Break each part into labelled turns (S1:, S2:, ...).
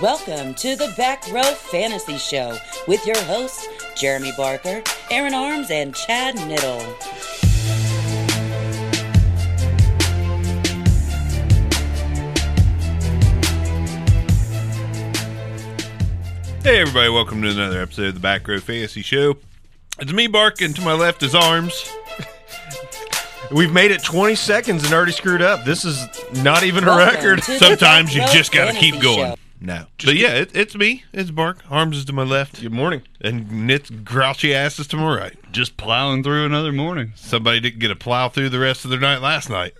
S1: Welcome to the Back Row Fantasy Show with your hosts, Jeremy Barker, Aaron Arms, and Chad Niddle.
S2: Hey everybody, welcome to another episode of the Back Row Fantasy Show. It's me, Bark, and to my left is Arms.
S3: We've made it 20 seconds and already screwed up. This is not even a
S1: Welcome
S3: record.
S1: to the
S2: Sometimes
S1: Back
S2: you
S1: Row
S2: just gotta
S1: Fantasy
S2: keep going.
S1: Show.
S2: No. But yeah, it, it's me. It's Bark. Arms is to my left.
S3: Good morning.
S2: And Knit's grouchy ass is to my right.
S4: just plowing through another morning.
S2: Somebody didn't get a plow through the rest of their night last night.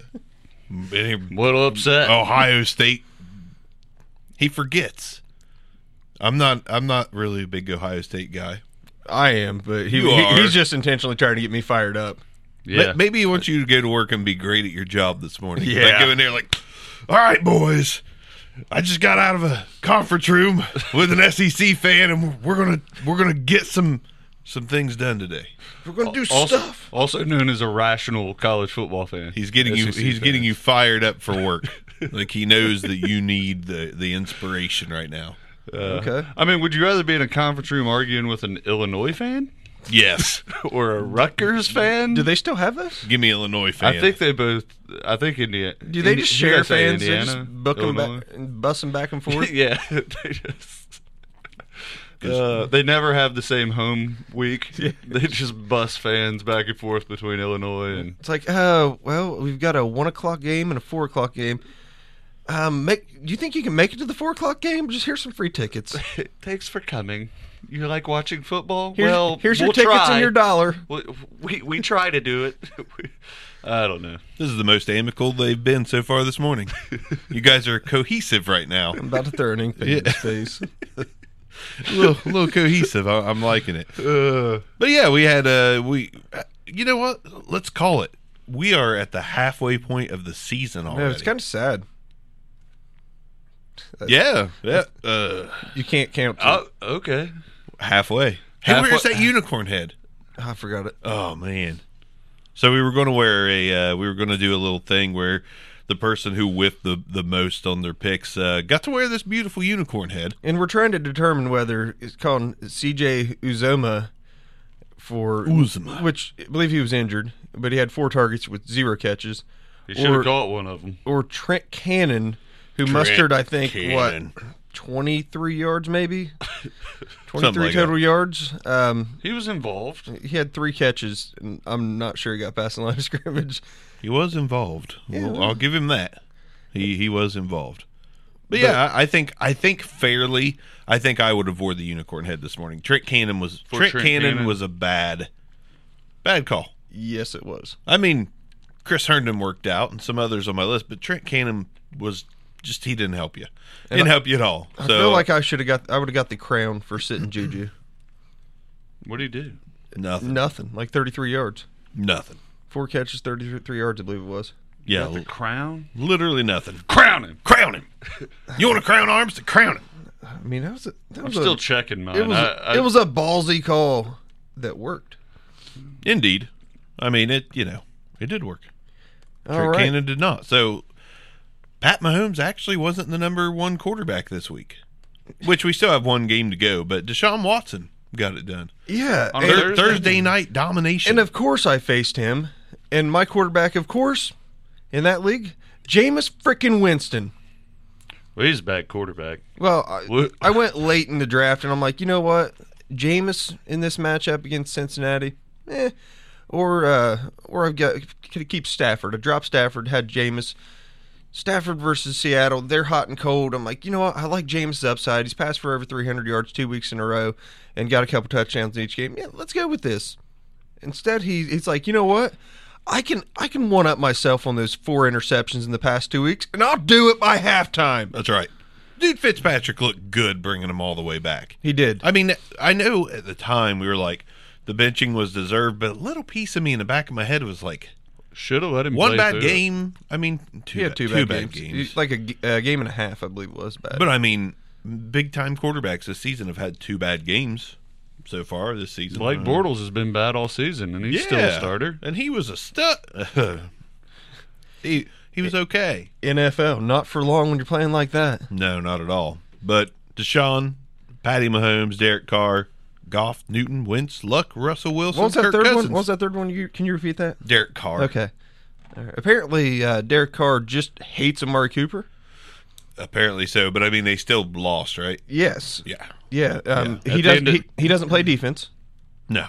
S2: Any-
S4: Little upset.
S2: Ohio State. He forgets. I'm not. I'm not really a big Ohio State guy.
S3: I am, but he, he- he's just intentionally trying to get me fired up.
S4: yeah.
S2: Maybe he wants you to go to work and be great at your job this morning.
S3: Yeah.
S2: Like go in there like, all right, boys. I just got out of a conference room with an SEC fan, and we're gonna we're gonna get some some things done today.
S3: We're going to do
S4: also,
S3: stuff.
S4: also known as a rational college football fan.
S2: He's getting you. He's
S4: fan.
S2: getting you fired up for work. like he knows that you need the the inspiration right now.
S3: Uh, okay.
S4: I mean, would you rather be in a conference room arguing with an Illinois fan
S2: Yes,
S4: or a Rutgers fan?
S3: Do they still have this?
S2: give me Illinois fan.
S4: I think they both. I think Indiana.
S3: Do they just share
S4: did I
S3: fans? They
S4: Indiana,
S3: just book them back and bus them back and forth?
S4: yeah, they just. Uh, they never have the same home week. They just bus fans back and forth between Illinois and
S3: It's like, oh, well, we've got a one o'clock game and a four o'clock game. Um, make. Do you think you can make it to the four o'clock game? Just here's some free tickets.
S4: Thanks for coming. You like watching football?
S3: Here's,
S4: well,
S3: here's your
S4: we'll
S3: tickets
S4: try.
S3: and your dollar.
S4: We, we we try to do it. I don't know.
S2: this is the most amicable they've been so far this morning. you guys are cohesive right now.
S3: I'm about to throw an ink pen in his face.
S2: a little, a little cohesive. I, I'm liking it. but yeah, we had uh we. uh, You know what? Let's call it. We are at the halfway point of the season already.
S3: No, it's kind of sad.
S2: Yeah, yeah. Uh,
S3: You can't count. To,
S4: Oh, okay.
S2: halfway. Hey,
S3: Halfway-
S2: where's that unicorn head?
S3: I forgot it.
S2: Oh man. So we were going to wear a. Uh, we were going to do a little thing where the person who whiffed the the most on their picks uh, got to wear this beautiful unicorn head.
S3: And we're trying to determine whether it's called CJ Uzomah for
S2: Uzomah,
S3: which I believe he was injured, but he had four targets with zero catches,
S4: He should
S3: Or-
S4: have caught one of them.
S3: or Trent Cannon, who
S2: Trent
S3: mustered I think
S2: Cannon.
S3: what twenty three yards maybe, twenty three
S2: like
S3: total
S2: that.
S3: yards. Um,
S4: He was involved.
S3: he had three catches, and I'm not sure he got past the line of scrimmage.
S2: He was involved. Well, I'll give him that. He he was involved. But yeah, I I think I think fairly, I think I would have wore the unicorn head this morning. Trent Cannon was
S4: For
S2: Trent,
S4: Trent
S2: Cannon,
S4: Cannon?
S2: was a bad bad call.
S3: Yes, it was.
S2: I mean, Chris Herndon worked out and some others on my list, but Trent Cannon was just he didn't help you. Didn't
S3: I-
S2: help you at all.
S3: I
S2: so
S3: feel like I should have got. I would have got the crown for sitting Juju.
S4: What did he do?
S2: nothing,
S3: Nothing, like thirty three yards,
S2: nothing.
S3: four catches, thirty three yards, I believe it was.
S2: Yeah,
S4: Got the crown?
S2: literally nothing.
S4: Crown him.
S2: Crown him. You want to crown arms? To crown him.
S3: I mean, that was a, that
S4: I'm
S3: was
S4: still
S3: a,
S4: checking mine.
S3: it was
S4: I,
S3: a,
S4: I-
S3: it was a ballsy call that worked.
S2: Indeed. I mean, it. You know, it did work.
S3: All
S2: Trent
S3: right.
S2: Cannon did not. So Pat Mahomes actually wasn't the number one quarterback this week, which we still have one game to go. But Deshaun Watson got it done.
S3: Yeah,
S4: On a
S3: and,
S2: Thur-
S4: Thursday?
S2: Thursday night domination.
S3: and of course I faced him, and my quarterback, of course, in that league, Jameis frickin' Winston.
S4: Well, he's a bad quarterback.
S3: Well, I, I went late in the draft, and I'm like, you know what, Jameis in this matchup against Cincinnati, eh, or uh, or I've got could keep Stafford. I dropped Stafford, had Jameis. Stafford versus Seattle, they're hot and cold. I'm like, you know what? I like Jameis' upside. He's passed for over 300 yards two weeks in a row and got a couple touchdowns in each game. Yeah, let's go with this. Instead, he, he's like, you know what? I can I can one up myself on those four interceptions in the past two weeks, and I'll do it by halftime.
S2: That's right. Dude, Fitzpatrick looked good bringing him all the way back.
S3: He did.
S2: I mean, I know at the time we were like, the benching was deserved, but a little piece of me in the back of my head was like,
S4: Should have let him.
S2: one
S4: play
S2: bad
S4: through it.
S2: game. I mean, two,
S3: He had
S2: bad,
S3: two, bad, games. Like a game and a half, I believe it was bad.
S2: But I mean, big time quarterbacks this season have had two bad games so far this season.
S4: Blake Bortles has been bad all season, and he's still a starter.
S2: and he was a stud. he he was okay.
S3: NFL, not for long when you're playing like that.
S2: No, not at all. But Deshaun, Patty Mahomes, Derek Carr, Goff, Newton, Wentz, Luck, Russell Wilson,
S3: What was that
S2: Kirk
S3: third
S2: Cousins.
S3: one? What was that third one? You, can you repeat that?
S2: Derek Carr.
S3: Okay. All right. Apparently, uh, Derek Carr just hates Amari Cooper.
S2: Apparently so, but I mean they still lost, right?
S3: Yes.
S2: Yeah.
S3: Yeah. Um,
S4: At
S3: He
S4: doesn't. of-
S3: He, he doesn't play defense,
S2: No.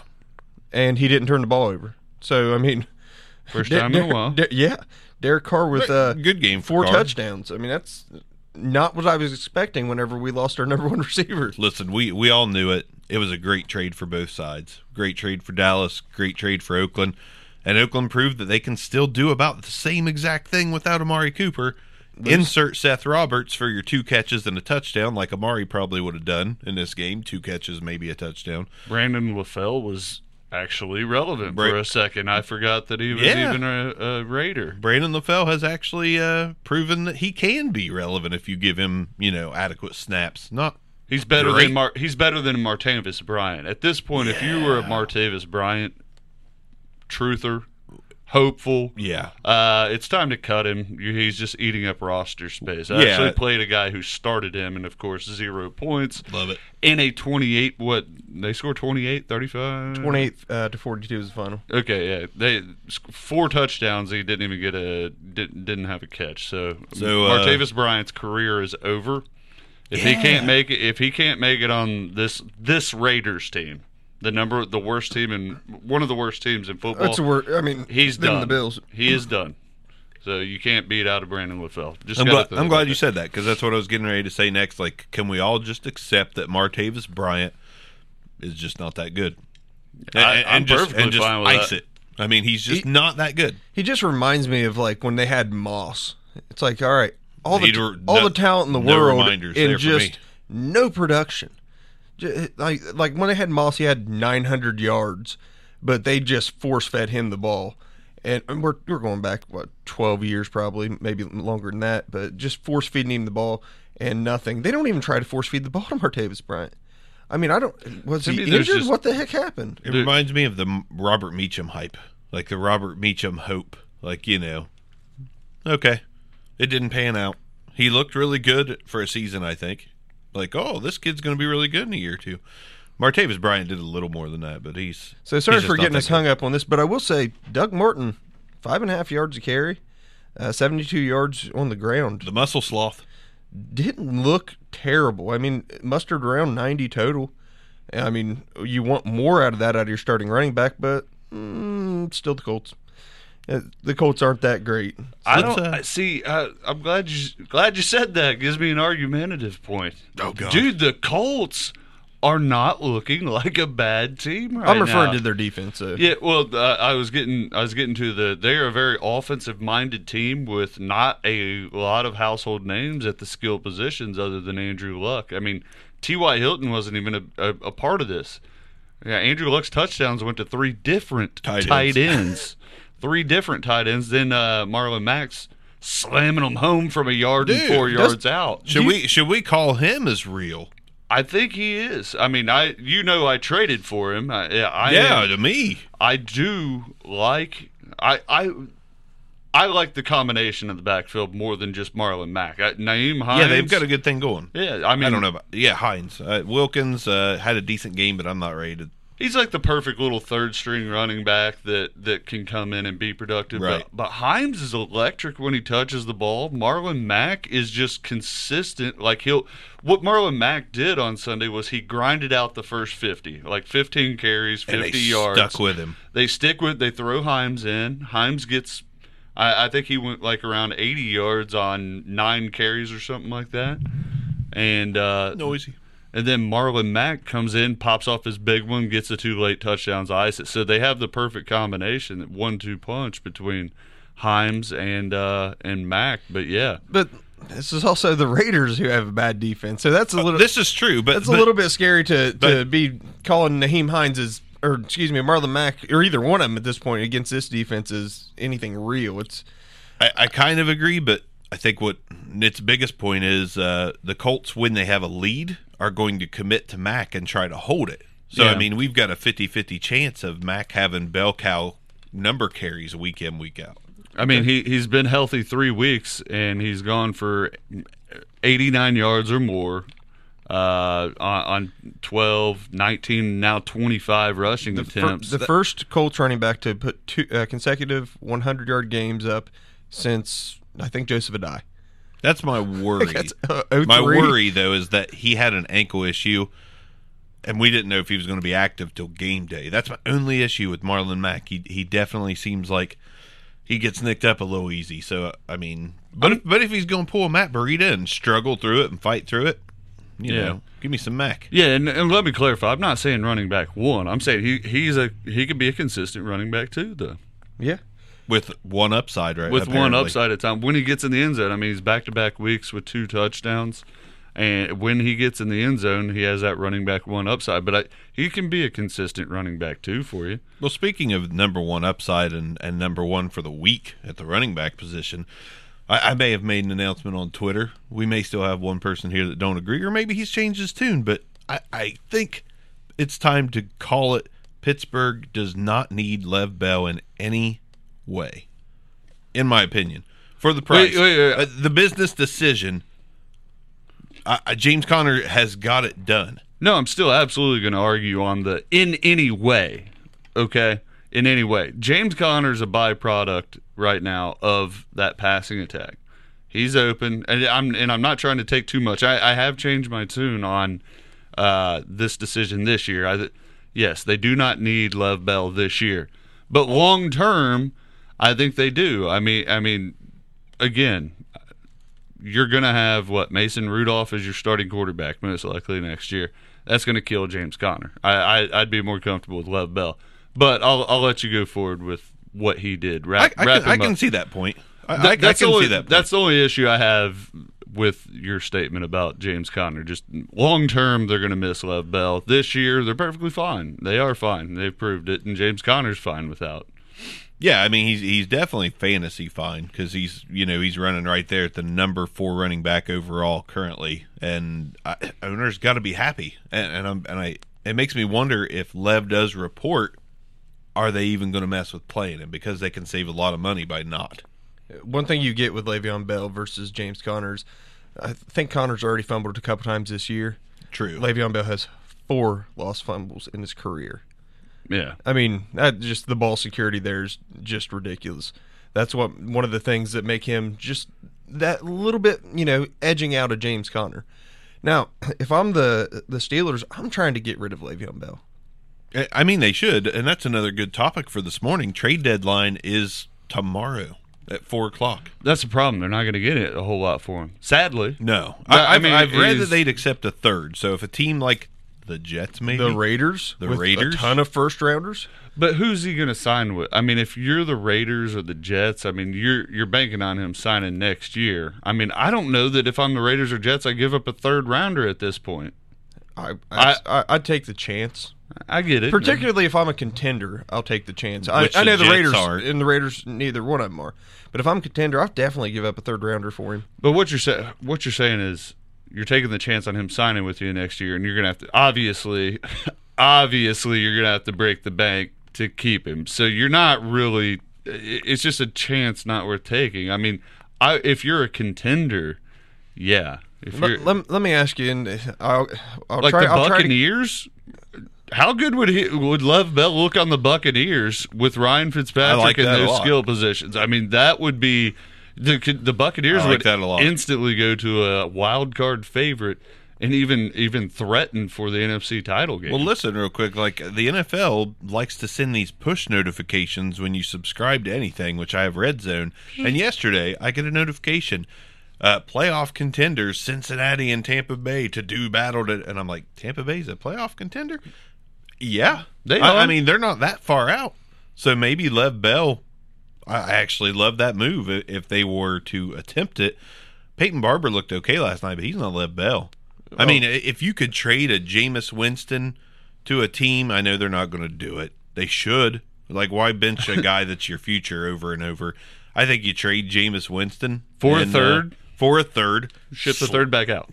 S3: and he didn't turn the ball over. So I mean,
S4: First
S3: Der-
S4: time in a while.
S3: Der- yeah, Derek Carr with uh,
S2: Good game
S3: four
S2: Carr.
S3: touchdowns. I mean, that's not what I was expecting. Whenever we lost our number one receiver.
S2: Listen, we we all knew it. It was a great trade for both sides. Great trade for Dallas, great trade for Oakland. And Oakland proved that they can still do about the same exact thing without Amari Cooper. Insert Seth Roberts for your two catches and a touchdown, like Amari probably would have done in this game. Two catches, maybe a touchdown.
S4: Brandon LaFell was actually relevant
S2: Bra-
S4: for a second. I forgot that he was
S2: Yeah.
S4: even a, a Raider.
S2: Brandon LaFell has actually uh, proven that he can be relevant if you give him, you know, adequate snaps. Not
S4: He's better
S2: Great.
S4: than Mar- he's better than Martavis Bryant. At this point, if you were a Martavis Bryant truther, hopeful,
S2: yeah,
S4: uh, it's time to cut him. He's just eating up roster space. I
S2: Yeah.
S4: actually played a guy who started him, and of course, zero points
S2: love it.
S4: in a 28. What they scored 28, 35,
S3: 28 uh, to 42 is the final.
S4: Okay, yeah, they four touchdowns. He didn't even get a didn't, didn't have a catch. So,
S2: So, uh,
S4: Martavis Bryant's career is over. If he can't make it, if he can't make it on this this Raiders team, the number the worst team in one of the worst teams in football,
S3: That's a word. I mean,
S4: he's done.
S3: The Bills.
S4: He is done. So you can't beat out of Brandon LaFell. Just
S2: I'm glad, I'm glad you said that because that's what I was getting ready to say next. Like, can we all just accept that Martavis Bryant is just not that good? And,
S4: I-
S2: and
S4: I'm
S2: just,
S4: perfectly
S2: and just
S4: fine with
S2: ice
S4: that.
S2: it. I mean, he's just
S3: He-
S2: not that good.
S3: He just reminds me of like when they had Moss. It's like, all right, all the
S2: Need to-
S3: all
S2: no-
S3: the talent in the
S2: no
S3: world
S2: reminders
S3: and just
S2: me.
S3: no production. Ju- Like like when they had Moss, he had 900 yards, but they just force fed him the ball. And and we're we're going back what 12 years probably, maybe longer than that, but just force feeding him the ball and nothing. They don't even try to force feed the ball to Martavis Bryant. I mean, I don't. Was
S4: To
S3: he
S4: me,
S3: injured?
S4: just-
S3: what the heck happened?
S2: It
S4: Dude.
S2: reminds me of the Robert Meacham hype, like the Robert Meacham hope. Like you know, okay, it didn't pan out. He looked really good for a season, I think. Like, oh, this kid's going to be really good in a year or two. Martavis Bryant did a little more than that, but he's
S3: So sorry
S2: he's
S3: for getting us hung up on this, but I will say Doug Martin, five and a half yards a carry, uh, seventy-two yards on the ground,
S2: The muscle sloth.
S3: didn't look terrible. I mean, mustered around ninety total. I mean, you want more out of that out of your starting running back, but mm, still the Colts. Uh, The Colts aren't that great.
S4: I don't
S2: uh,
S4: see. I, I'm glad you glad you said that. Gives me an argumentative point.
S2: Oh, God.
S4: dude, the Colts are not looking like a bad team right
S3: I'm referring
S4: now.
S3: to their defense. So.
S4: Yeah, well, uh, I was getting, I was getting to the. They are a very offensive-minded team with not a lot of household names at the skill positions other than Andrew Luck. I mean, T.Y. Hilton wasn't even a, a, a part of this. Yeah, Andrew Luck's touchdowns went to three different
S2: Tight
S4: tight,
S2: ends.
S4: ends, three different tight ends. Then uh, Marlon Mack slamming them home from a yard
S2: Dude,
S4: and four yards out.
S2: Should we should we call him as real?
S4: I think he is. I mean, I you know I traded for him. I, yeah, I
S2: yeah,
S4: am-
S2: to me.
S4: I do like I I I like the combination of the backfield more than just Marlon Mack. I, Nyheim Hines.
S2: Yeah, they've got a good thing going.
S4: Yeah, I mean,
S2: I don't know about yeah Hines uh, Wilkins uh, had a decent game, but I'm not ready to.
S4: He's like the perfect little third string running back that that can come in and be productive.
S2: Right.
S4: But, but Hines is electric when he touches the ball. Marlon Mack is just consistent. Like he'll what Marlon Mack did on Sunday was he grinded out the first fifty, like fifteen carries,
S2: And
S4: fifty
S2: they
S4: yards.
S2: stuck with him.
S4: They stick with. They throw Hines in. Hines gets. I, I think he went like around eighty yards on nine carries or something like that. And uh,
S2: Noisy.
S4: And then Marlon Mack comes in, pops off his big one, gets the two late touchdowns, ice it. So they have the perfect combination, one-two punch between Hines and uh, and Mack. But yeah,
S3: But this is also the Raiders who have a bad defense, so that's a little.
S2: This is true, but
S3: that's
S2: but-
S3: a little bit scary to to
S2: but-
S3: be calling Nyheim Hines as, or excuse me, Marlon Mack, or either one of them at this point against this defense is anything real. It's
S2: I, I kind of agree, but I think what its biggest point is uh, the Colts, when they have a lead, are going to commit to Mack and try to hold it. So,
S4: Yeah.
S2: I mean, we've got a 50 50 chance of Mack having bell cow number carries week in, week out.
S4: I mean he he's been healthy three weeks and he's gone for eighty-nine yards or more. Uh, on, on 12, 19, now 25 rushing
S3: the, fir-
S4: attempts.
S3: the first Colts running back to put two uh, consecutive 100 yard games up since I think Joseph Addai.
S2: That's my worry.
S3: That's, uh,
S2: my worry, though, is that he had an ankle issue, and we didn't know if he was going to be active till game day. That's my only issue with Marlon Mack. He he definitely seems like he gets nicked up a little easy. So I mean, but if, but if he's going to pull a Matt Burita and struggle through it and fight through it, you
S4: Yeah.
S2: know, give me some Mack.
S4: Yeah, and, and let me clarify. I'm not saying running back one. I'm saying he he's a he could be a consistent running back too, though.
S3: Yeah.
S2: With one upside, right?
S4: With one upside at time. When he gets in the end zone, I mean, he's back to back weeks with two touchdowns, and when he gets in the end zone, he has that running back one upside. But I, he can be a consistent running back too for you.
S2: Well, speaking of number one upside and, and number one for the week at the running back position, I, I may have made an announcement on Twitter. We may still have one person here that don't agree, or maybe he's changed his tune. But I, I think it's time to call it. Pittsburgh does not need Lev Bell in any way, in my opinion, for the price.
S4: Wait, wait, wait.
S2: Uh, the business decision. I, I- James Conner has got it done.
S4: No, I'm still absolutely going to argue on the in any way. Okay, in any way, James Conner is a byproduct right now of that passing attack. He's open, and I'm and I'm not trying to take too much. I, I have changed my tune on uh, this decision this year. I, yes, they do not need Lev Bell this year, but long term, I think they do. I mean, I mean, again, you're going to have what Mason Rudolph as your starting quarterback most likely next year. That's going to kill James Conner. I, I I'd be more comfortable with Lev Bell, but I'll I'll let you go forward with what he did.
S2: I,
S4: Wrap,
S2: I,
S4: wrap
S2: can, I can see that point. I,
S4: Th-
S2: I, I
S4: that's
S2: can
S4: the only,
S2: see that. Point.
S4: That's the only issue I have with your statement about James Conner. Just long term, they're going to miss Lev Bell. This year, they're perfectly fine. They are fine. They've proved it, and James Conner's fine without.
S2: Yeah, I mean he's he's definitely fantasy fine because he's you know he's running right there at the number four running back overall currently, and I, owners got to be happy. And, and I'm and I it makes me wonder if Lev does report, are they even going to mess with playing him because they can save a lot of money by not.
S3: One thing you get with Le'Veon Bell versus James Connors, I think Connors already fumbled a couple times this year.
S2: True.
S3: Le'Veon Bell has four lost fumbles in his career.
S4: Yeah.
S3: I mean, that just the ball security there is just ridiculous. That's what one of the things that make him just that little bit, you know, edging out of James Conner. Now, if I'm the the Steelers, I'm trying to get rid of Le'Veon Bell.
S2: I- I mean they should, and that's another good topic for this morning. Trade deadline is tomorrow at four o'clock.
S4: That's the problem. They're not going to get it a whole lot for him. Sadly.
S2: No,
S4: But,
S2: I,
S4: I
S2: I've,
S4: mean,
S2: I've read
S4: is-
S2: that they'd accept a third. So if a team like the Jets, maybe
S3: The Raiders,
S2: The
S3: with
S2: Raiders?
S3: a ton of first rounders.
S4: But who's he going to sign with? I mean, if you're the Raiders or the Jets, I mean, you're you're banking on him signing next year. I mean, I don't know that if I'm the Raiders or Jets, I give up a third rounder at this point.
S3: I, I, I I'd take the chance.
S4: I get it.
S3: Particularly if I'm a contender, I'll take the chance. I,
S2: Which
S3: I know
S2: the
S3: the,
S2: Jets
S3: Raiders
S2: aren't.
S3: and the Raiders, neither one of them are. But if I'm a contender, I'll definitely give up a third rounder for him.
S4: But what you're saying, what you're saying is, you're taking the chance on him signing with you next year, and you're gonna have to obviously, obviously, you're gonna have to break the bank to keep him. So you're not really it's just a chance not worth taking. I mean, I if you're a contender, yeah. If you're
S3: Let, let, let me ask you, and I'll, I'll
S4: like
S3: try.
S4: the
S3: I'll to,
S4: Buccaneers, how good would he would Lev Bell look on the Buccaneers with Ryan Fitzpatrick
S2: like
S4: in those skill positions? I mean, that would be the the Buccaneers
S2: like
S4: would
S2: that a lot.
S4: instantly go to a wild card favorite and even even threaten for the NFC title game.
S2: Well, listen real quick. Like the NFL likes to send these push notifications when you subscribe to anything, which I have Red Zone. And yesterday, I get a notification: uh, playoff contenders Cincinnati and Tampa Bay to do battle. To, and I'm like, Tampa Bay's a playoff contender? Yeah,
S4: They
S2: I, I mean, they're not that far out. So maybe Lev Bell. I actually love that move if they were to attempt it. Peyton Barber looked okay last night, but he's not Lev Bell. I mean, if you could trade a Jameis Winston to a team, I know they're not going to do it. They should. Like, why bench a guy that's your future over and over? I think you trade Jameis Winston
S4: For a
S2: and, uh,
S4: third?
S2: for a third.
S4: Ship the third back out.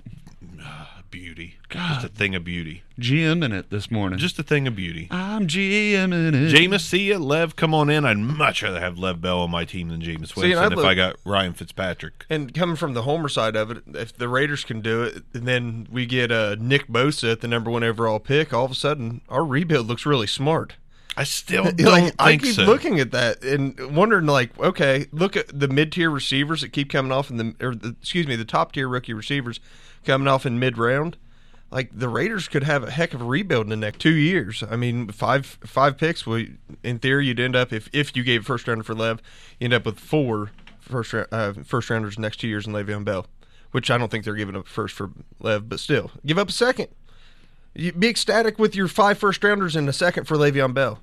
S2: Beauty. God. Just a thing of beauty.
S4: GM in it this morning.
S2: Just a thing of beauty.
S4: I'm GM in it.
S2: Jameis, see ya. Lev, come on in. I'd much rather have Lev Bell on my team than Jameis
S3: See, and
S2: Winston
S3: I'd
S2: if
S3: look-
S2: I got Ryan Fitzpatrick.
S3: And coming from the Homer side of it, if the Raiders can do it, and then we get uh, Nick Bosa at the number one overall pick, all of a sudden our rebuild looks really smart.
S2: I still don't
S3: like
S2: think
S3: I keep
S2: so.
S3: looking at that and wondering, like, okay, look at the mid tier receivers that keep coming off and the, or the, excuse me, the top tier rookie receivers coming off in mid round. Like the Raiders could have a heck of a rebuild in the next two years. I mean, five five picks. Well, in theory, you'd end up if if you gave first rounder for Lev, you end up with four first uh, first rounders next two years in Le'Veon Bell, which I don't think they're giving up first for Lev, but still, give up a second. You be ecstatic with your five first rounders and a second for Le'Veon Bell.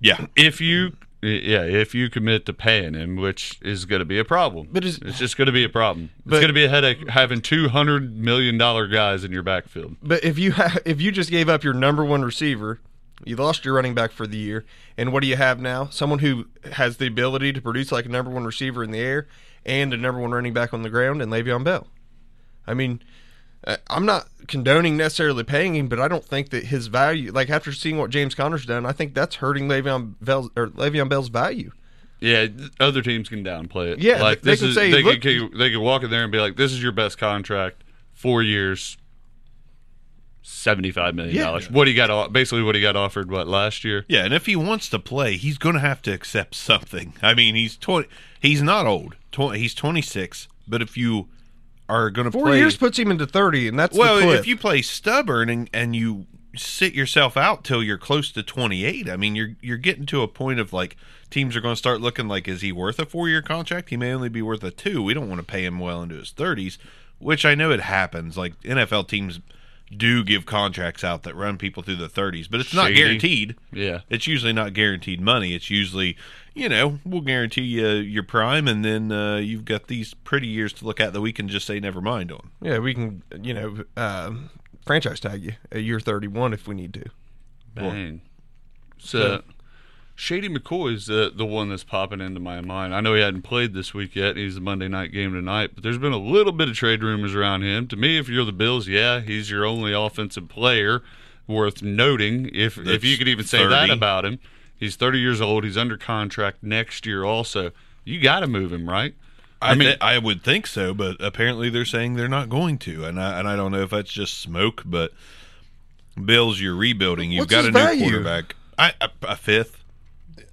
S2: Yeah.
S4: if you yeah if you commit to paying him which is going to be a problem
S3: But is-
S4: it's just going to be a problem it's going to be a headache having 200 million dollar guys in your backfield
S3: But if you ha- if you just gave up your number one receiver, you lost your running back for the year, and what do you have now? Someone who has the ability to produce like a number one receiver in the air and a number one running back on the ground, and Le'Veon Bell. I mean, Uh, I'm not condoning necessarily paying him, but I don't think that his value, like after seeing what James Conner's done, I think that's hurting Le'Veon Bell's or Le'Veon Bell's value.
S4: yeah other teams can downplay it
S3: Yeah,
S4: like
S3: they
S4: this
S3: can
S4: is
S3: say,
S4: they,
S3: "Look-
S4: could, they could walk in there and be like this is your best contract four years 75 million dollars what he got o- basically what he got offered what last year
S2: Yeah, and if he wants to play, he's going to have to accept something. I mean, he's twenty. He's not old. Tw- he's twenty six. But if you are going to play.
S3: Four years puts him into thirty, and that's
S2: well,
S3: the cliff.
S2: if you play stubborn and and you sit yourself out till you're close to twenty eight, I mean, you're you're getting to a point of like teams are going to start looking like, is he worth a four year contract? He may only be worth a two. We don't want to pay him well into his thirties, which I know it happens. Like NFL teams do give contracts out that run people through the 30s, but it's not
S4: Shady.
S2: guaranteed.
S4: Yeah.
S2: It's usually not guaranteed money. It's usually, you know, we'll guarantee you your prime, and then uh, you've got these pretty years to look at that we can just say never mind on.
S3: Yeah, we can, you know, um, franchise tag you at year 31 if we need to.
S4: Bang. So, Shady McCoy is the the one that's popping into my mind. I know he hadn't played this week yet. He's a Monday night game tonight, but there's been a little bit of trade rumors around him. To me, if you're the Bills, yeah, he's your only offensive player worth noting. If if you could even say that about him, he's 30 years old. He's under contract next year. Also, you got to move him, right?
S2: I, mean, I would think so, but apparently they're saying they're not going to, and I and I don't know if that's just smoke, but Bills, you're rebuilding. You've
S3: What's
S2: got
S3: his
S2: a new
S3: value?
S2: quarterback. I a, a fifth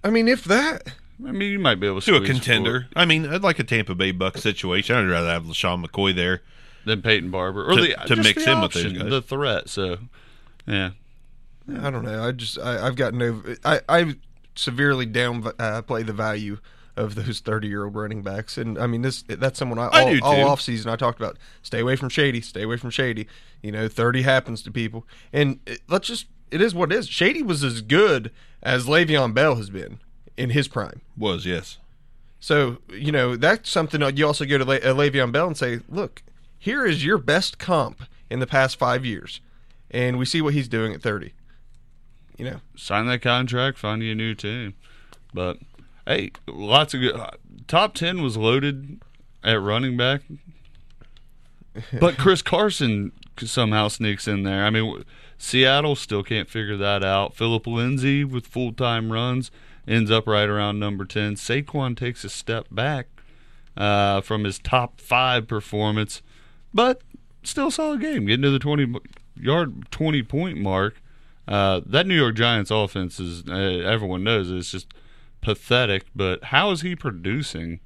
S3: I mean, if that.
S4: I mean, you might be able to
S2: to a
S4: squeeze
S2: contender. I mean, I'd like a Tampa Bay Buck situation. I'd rather have LeSean McCoy there.
S4: than Peyton Barber or
S2: To-
S4: the,
S2: to mix
S4: the
S2: in with those guys.
S4: the threat. So, yeah.
S3: I don't know. I just I, I've got no. I I severely down uh, play the value of those thirty year old running backs, and I mean this that's someone I,
S2: I
S3: all,
S2: do,
S3: all off season I talked about. Stay away from Shady. Stay away from Shady. You know, thirty happens to people, and it, let's just it is what it is. Shady was as good as Le'Veon Bell has been in his prime.
S2: Was yes.
S3: So you know that's something that you also go to Le- uh, Le'Veon Bell and say, look, here is your best comp in the past five years, and we see what he's doing at thirty. You know,
S4: sign that contract, find you a new team. But hey, lots of good. Top ten was loaded at running back, but Chris Carson somehow sneaks in there. I mean, Seattle still can't figure that out. Phillip Lindsay with full time runs ends up right around number 10. Saquon takes a step back uh, from his top five performance, but still a solid game, getting to the 20 yard, 20 point mark. Uh, that New York Giants offense is, uh, everyone knows, it's just pathetic, but how is he producing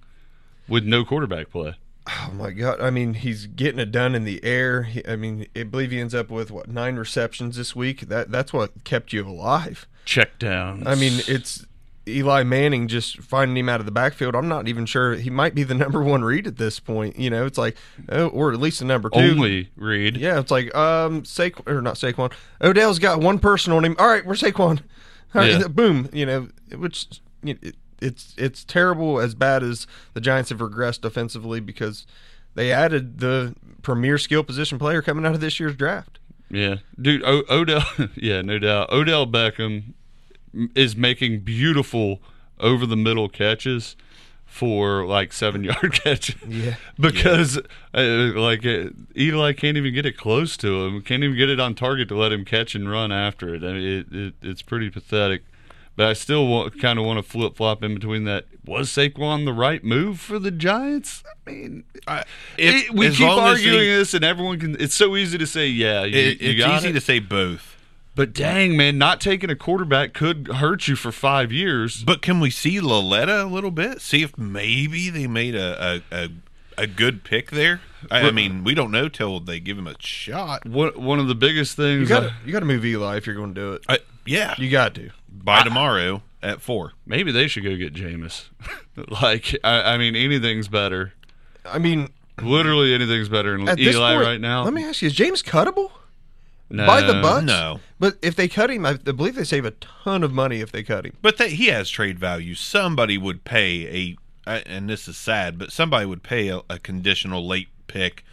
S4: with no quarterback play?
S3: Oh my god! I mean, he's getting it done in the air. He, I mean, I believe he ends up with what nine receptions this week. That that's what kept you alive.
S4: Check down.
S3: I mean, it's Eli Manning just finding him out of the backfield. I'm not even sure he might be the number one read at this point. You know, it's like, oh, or at least the number two.
S4: only read.
S3: Yeah, it's like um, Saquon or not Saquon. Odell's got one person on him. All right, we're Saquon. All right,
S4: Yeah.
S3: boom. You know, which you know, it, it's it's terrible as bad as the Giants have regressed offensively because they added the premier skill position player coming out of this year's draft.
S4: Yeah, dude. O- Odell. yeah, no doubt. Odell Beckham is making beautiful over the middle catches for like seven yard catches.
S3: Yeah.
S4: because uh, like uh, Eli can't even get it close to him. Can't even get it on target to let him catch and run after it. I mean, it, it it's pretty pathetic. But I still want, kind of want to flip flop in between that. Was Saquon the right move for the Giants? I mean,
S2: If-
S4: it- we keep
S2: long as he-
S4: arguing this, and everyone can. It's so easy to say, yeah, you,
S2: It,
S4: you got
S2: easy
S4: it.
S2: to say both.
S4: But dang, man, not taking a quarterback could hurt you for five years.
S2: But can we see Lauletta a little bit? See if maybe they made a a, a, a good pick there. I, I mean, we don't know till they give him a shot.
S4: One one of the biggest
S3: You
S4: things,
S3: got to you got to move Eli if you're going to do it.
S2: I, yeah,
S3: You got to.
S2: by tomorrow at four.
S4: maybe they should go get Jameis. like, I, I mean, anything's better.
S3: I mean,
S4: Literally anything's better than Eli
S3: point,
S4: right now.
S3: Let me ask you: Is Jameis cuttable?
S4: No,
S3: by the Bucks?
S2: No.
S3: But if they cut him, I believe they save a ton of money if they cut him.
S2: But that he has trade value. Somebody would pay a, and this is sad, but somebody would pay a, a conditional late pick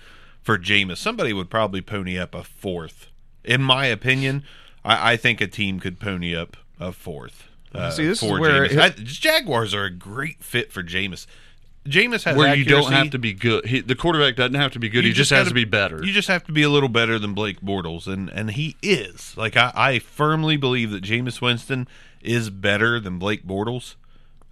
S2: for Jameis. Somebody would probably pony up a fourth. In my opinion, I, I think a team could pony up a fourth. Uh,
S3: See, this is
S2: for
S3: where
S2: Jameis.
S3: it-
S2: I, Jaguars are a great fit for Jameis. Jameis has
S4: where you don't have to be good. He, the quarterback doesn't have to be good.
S2: You
S4: he just, has
S2: gotta-
S4: to be better.
S2: You just have to be a little better than Blake Bortles, and and he is. Like I, I firmly believe that Jameis Winston is better than Blake Bortles.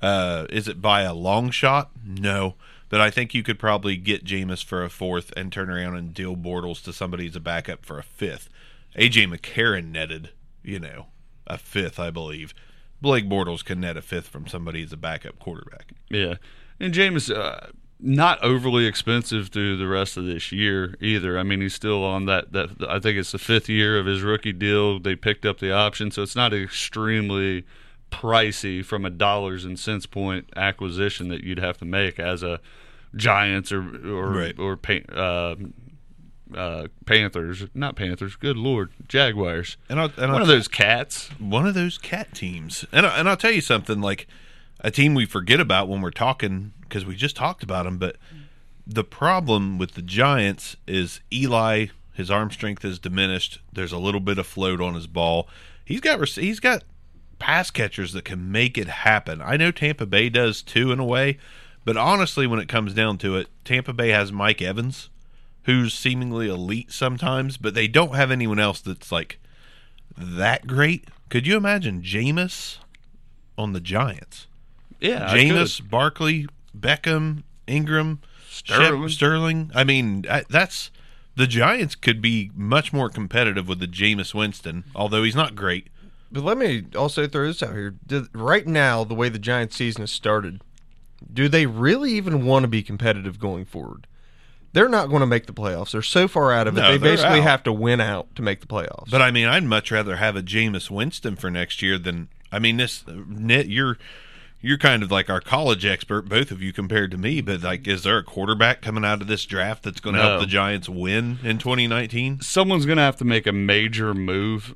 S2: Uh, is it by a long shot? No, but I think you could probably get Jameis for a fourth and turn around and deal Bortles to somebody as a backup for a fifth. AJ McCarron netted, you know, a fifth, I believe. Blake Bortles can net a fifth from somebody as a backup quarterback.
S4: Yeah, and Jameis, uh, not overly expensive through the rest of this year either. I mean, he's still on that. That I think it's the fifth year of his rookie deal. They picked up the option, so it's not extremely pricey from a dollars and cents point acquisition that you'd have to make as a Giants or or
S2: Right.
S4: or uh, uh, Panthers, not Panthers. Good lord, Jaguars.
S2: And I'll, and I'll
S4: One of those cats.
S2: one of those cat teams. And I- and I'll tell you something like a team we forget about when we're talking because we just talked about them. But the problem with the Giants is Eli. His arm strength is diminished. There's a little bit of float on his ball. He's got he's got pass catchers that can make it happen. I know Tampa Bay does too in a way, but honestly, when it comes down to it, Tampa Bay has Mike Evans, who's seemingly elite sometimes, but they don't have anyone else that's like that great. Could you imagine Jameis on the Giants?
S4: Yeah,
S2: Jameis, Barkley, Beckham, Engram,
S4: Sterling.
S2: Shep- Sterling. I mean, I- that's the Giants could be much more competitive with the Jameis Winston, although he's not great.
S3: But let me also throw this out here. Right now, the way the Giants season has started, do they really even want to be competitive going forward? They're not going to make the playoffs. They're so far out of it.
S2: No,
S3: they basically
S2: out.
S3: have to win out to make the playoffs.
S2: But I mean, I'd much rather have a Jameis Winston for next year than I mean this. Uh, Nick, you're you're kind of like our college expert, both of you compared to me. But like, is there a quarterback coming out of this draft that's going to
S4: No.
S2: help the Giants win in 2019?
S4: someone's going to have to make a major move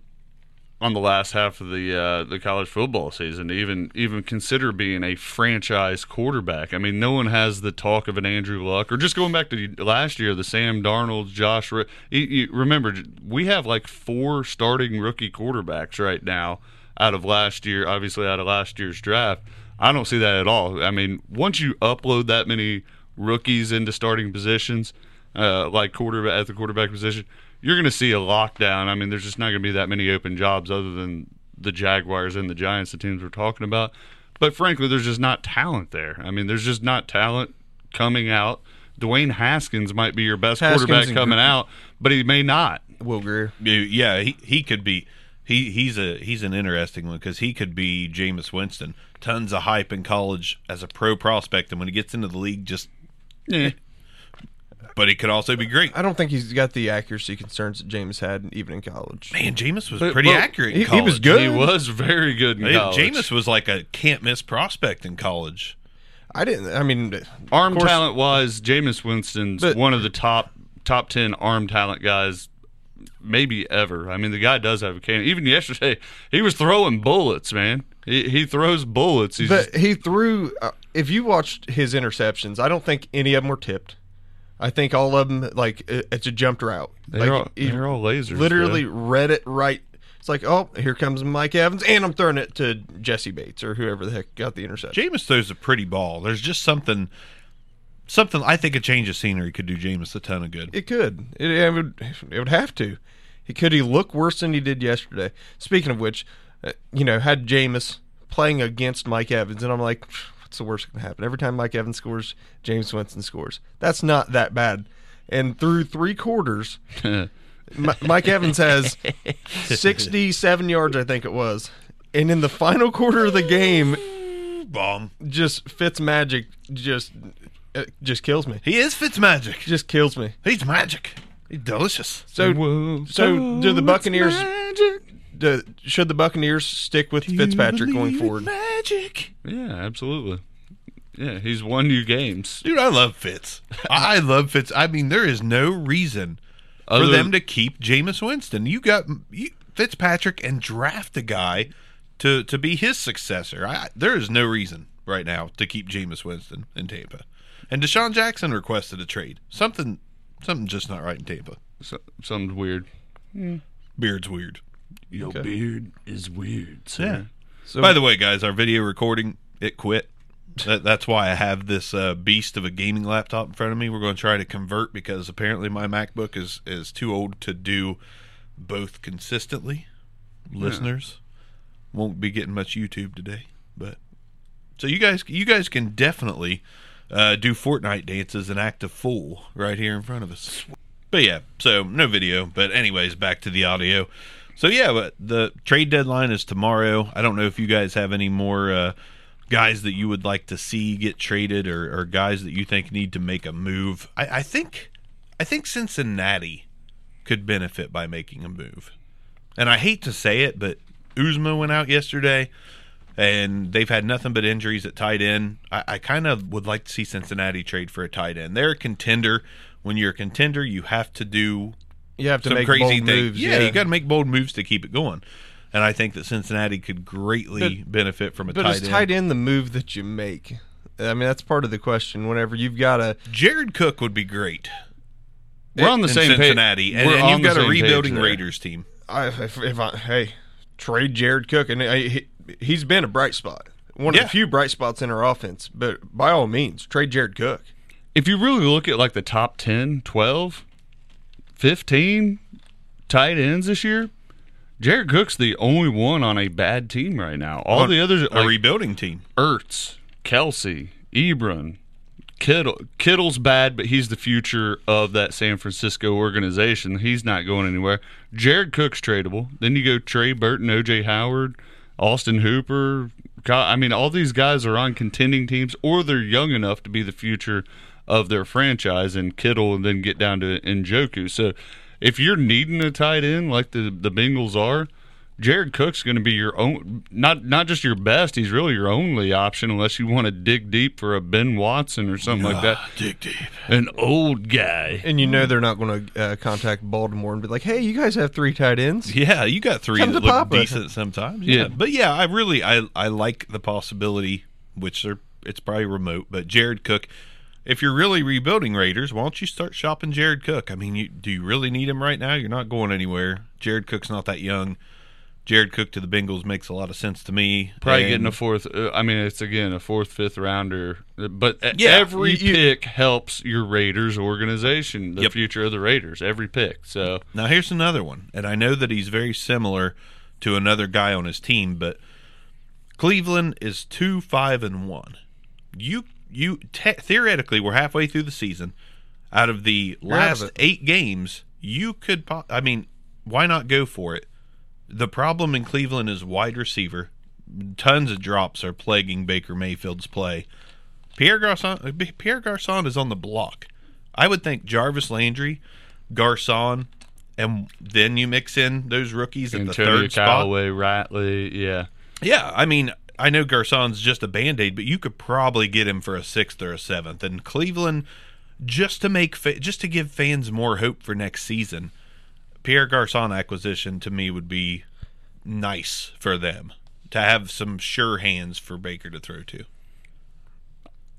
S4: on the last half of the uh, the college football season to even even consider being a franchise quarterback. I mean, no one has the talk of an Andrew Luck or just going back to last year, the Sam Darnold, Josh. Ri- you, you, remember, we have like four starting rookie quarterbacks right now out of last year. Obviously, out of last year's draft. I don't see that at all. I mean, once you upload that many rookies into starting positions, uh, like quarterback at the quarterback position, you're going to see a lockdown. I mean, there's just not going to be that many open jobs other than the Jaguars and the Giants, the teams we're talking about. But frankly, there's just not talent there. I mean, there's just not talent coming out. Dwayne Haskins might be your best
S3: Haskins
S4: quarterback coming
S3: Gre-
S4: out, but he may not.
S3: Will Grier.
S2: Yeah, he he could be. He he's a he's an interesting one because he could be Jameis Winston. Tons of hype in college as a pro prospect, and when he gets into the league, just.
S4: Yeah. Eh.
S2: But he could also be great.
S3: I don't think he's got the accuracy concerns that Jameis had even in college.
S2: Man, Jameis was
S4: But-
S2: pretty
S4: well,
S2: accurate. In
S3: he- he was good.
S4: He was very good in
S2: Hey,
S4: college.
S2: Jameis was like a can't miss prospect in college.
S3: I didn't. I mean,
S4: arm
S3: course-
S4: talent wise, Jameis Winston's
S3: But-
S4: one of the top top ten arm talent guys maybe ever. I mean, the guy does have a cannon. Even yesterday, he was throwing bullets, man. He, he throws bullets. He's
S3: But
S4: just-
S3: he threw. Uh, if you watched his interceptions, I don't think any of them were tipped. I think all of them, like it's a jumped route.
S4: they're,
S3: like,
S4: all,
S3: he
S4: they're all lasers.
S3: literally
S4: bro.
S3: read it right. It's like, oh, here comes Mike Evans, and I'm throwing it to Jessie Bates or whoever the heck got the interception.
S2: Jameis throws a pretty ball. There's just something, something. I think a change of scenery could do Jameis a ton of good.
S3: It could. It, it would. It would have to. He could. He look worse than he did yesterday. Speaking of which, you know, had Jameis playing against Mike Evans, and I'm like, what's the worst that can happen? Every time Mike Evans scores, Jameis Winston scores. That's not that bad. And through three quarters, M- Mike Evans has 67 yards, I think it was. And in the final quarter of the game,
S2: Bomb.
S3: just Fitz magic just uh, just kills me.
S2: He is Fitz magic.
S3: Just kills me.
S2: He's magic. He's delicious.
S3: So, so do the Buccaneers?
S4: Magic.
S3: Do, should the Buccaneers stick with Fitzpatrick going forward?
S2: Magic.
S4: Yeah, absolutely. Yeah, he's won you games.
S2: Dude, I love Fitz. I I love Fitz. I mean, there is no reason for them to keep Jameis Winston. You got you, Fitzpatrick and draft a guy to to be his successor. I, there is no reason right now to keep Jameis Winston in Tampa. And DeSean Jackson requested a trade. Something something just not right in Tampa.
S4: So, something's weird.
S2: Beard's weird.
S4: Your beard is weird. Sir.
S2: Yeah.
S3: So,
S2: By the way, guys, our video recording it quit. That, that's why I have this uh, beast of a gaming laptop in front of me. We're going to try to convert because apparently my MacBook is is too old to do both consistently. Listeners won't be getting much YouTube today, but so you guys you guys can definitely uh, do Fortnite dances and act a fool right here in front of us. But yeah, so no video. But anyways, back to the audio. So yeah, but the trade deadline is tomorrow. I don't know if you guys have any more uh, guys that you would like to see get traded, or, or guys that you think need to make a move. I, I think, I think Cincinnati could benefit by making a move. And I hate to say it, but Uzomah went out yesterday, and they've had nothing but injuries at tight end. I, I kind of would like to see Cincinnati trade for a tight end. They're a contender. When you're a contender, you have to do
S3: you have to
S2: some
S3: make
S2: crazy
S3: bold
S2: things.
S3: moves.
S2: Yeah, you got to make bold moves to keep it going. And I think that Cincinnati could greatly benefit from a
S3: But
S2: tight
S3: is
S2: end.
S3: tight end the move that you make? I mean, that's part of the question. Whenever you've got a
S2: Jared Cook would be great.
S4: We're on the
S2: in
S4: same page.
S2: And, and you've got a rebuilding. Raiders team.
S3: I, if, if I hey trade Jared Cook and I, he, he's been a bright spot, one of
S2: Yeah.
S3: the few bright spots in our offense. But by all means, trade Jared Cook.
S4: If you really look at like the top 10, 12, 15 tight ends this year, Jared Cook's the only one on a bad team right now. All
S2: On
S4: the others are
S2: a
S4: like
S2: rebuilding team.
S4: Ertz, Kelce, Ebron, Kittle. Kittle's bad, but he's the future of that San Francisco organization. He's not going anywhere. Jared Cook's tradable. Then you go Trey Burton, OJ Howard, Austin Hooper. I mean, all these guys are on contending teams, or they're young enough to be the future of their franchise. And Kittle, and then get down to Njoku. So, if you're needing a tight end like the the Bengals are, Jared Cook's going to be your own, not not just your best. He's really your only option, unless you want to dig deep for a Ben Watson or something like that.
S2: Dig deep.
S4: An old guy.
S3: And you know they're not going to uh, contact Baltimore and be like, "Hey, you guys have three tight ends."
S2: Yeah, you got three
S3: Come
S2: that
S3: to
S2: look
S3: Papa.
S2: decent sometimes. Yeah.
S4: Yeah.
S2: but yeah, I really I I like the possibility, which are it's probably remote, but Jared Cook. If you're really rebuilding Raiders, why don't you start shopping Jared Cook? I mean, you, do you really need him right now? You're not going anywhere. Jared Cook's not that young. Jared Cook to the Bengals makes a lot of sense to me.
S4: Probably
S2: And-
S4: getting a fourth. Uh, I mean, it's again a fourth, fifth rounder. But
S2: Yeah,
S4: every
S3: you-
S4: pick helps your Raiders organization, the
S2: Yep.
S4: future of the Raiders. Every pick. So
S2: Now here's another one, and I know that he's very similar to another guy on his team, but Cleveland is two five and one. You you te- theoretically we're halfway through the season. Out of the
S3: out of
S2: last eight games, you could. Po- I mean, why not go for it? The problem in Cleveland is wide receiver. Tons of drops are plaguing Baker Mayfield's play. Pierre Garcon, uh, Pierre Garcon is on the block. I would think Jarvis Landry, Garcon, and then you mix in those rookies at the third spot.
S4: Callaway, Ratley, yeah.
S2: Yeah, I mean, I know Garcon's just a band aid, but you could probably get him for a sixth or a seventh. And Cleveland, just to make fa- just to give fans more hope for next season, Pierre Garcon acquisition to me would be nice for them to have some sure hands for Baker to throw to.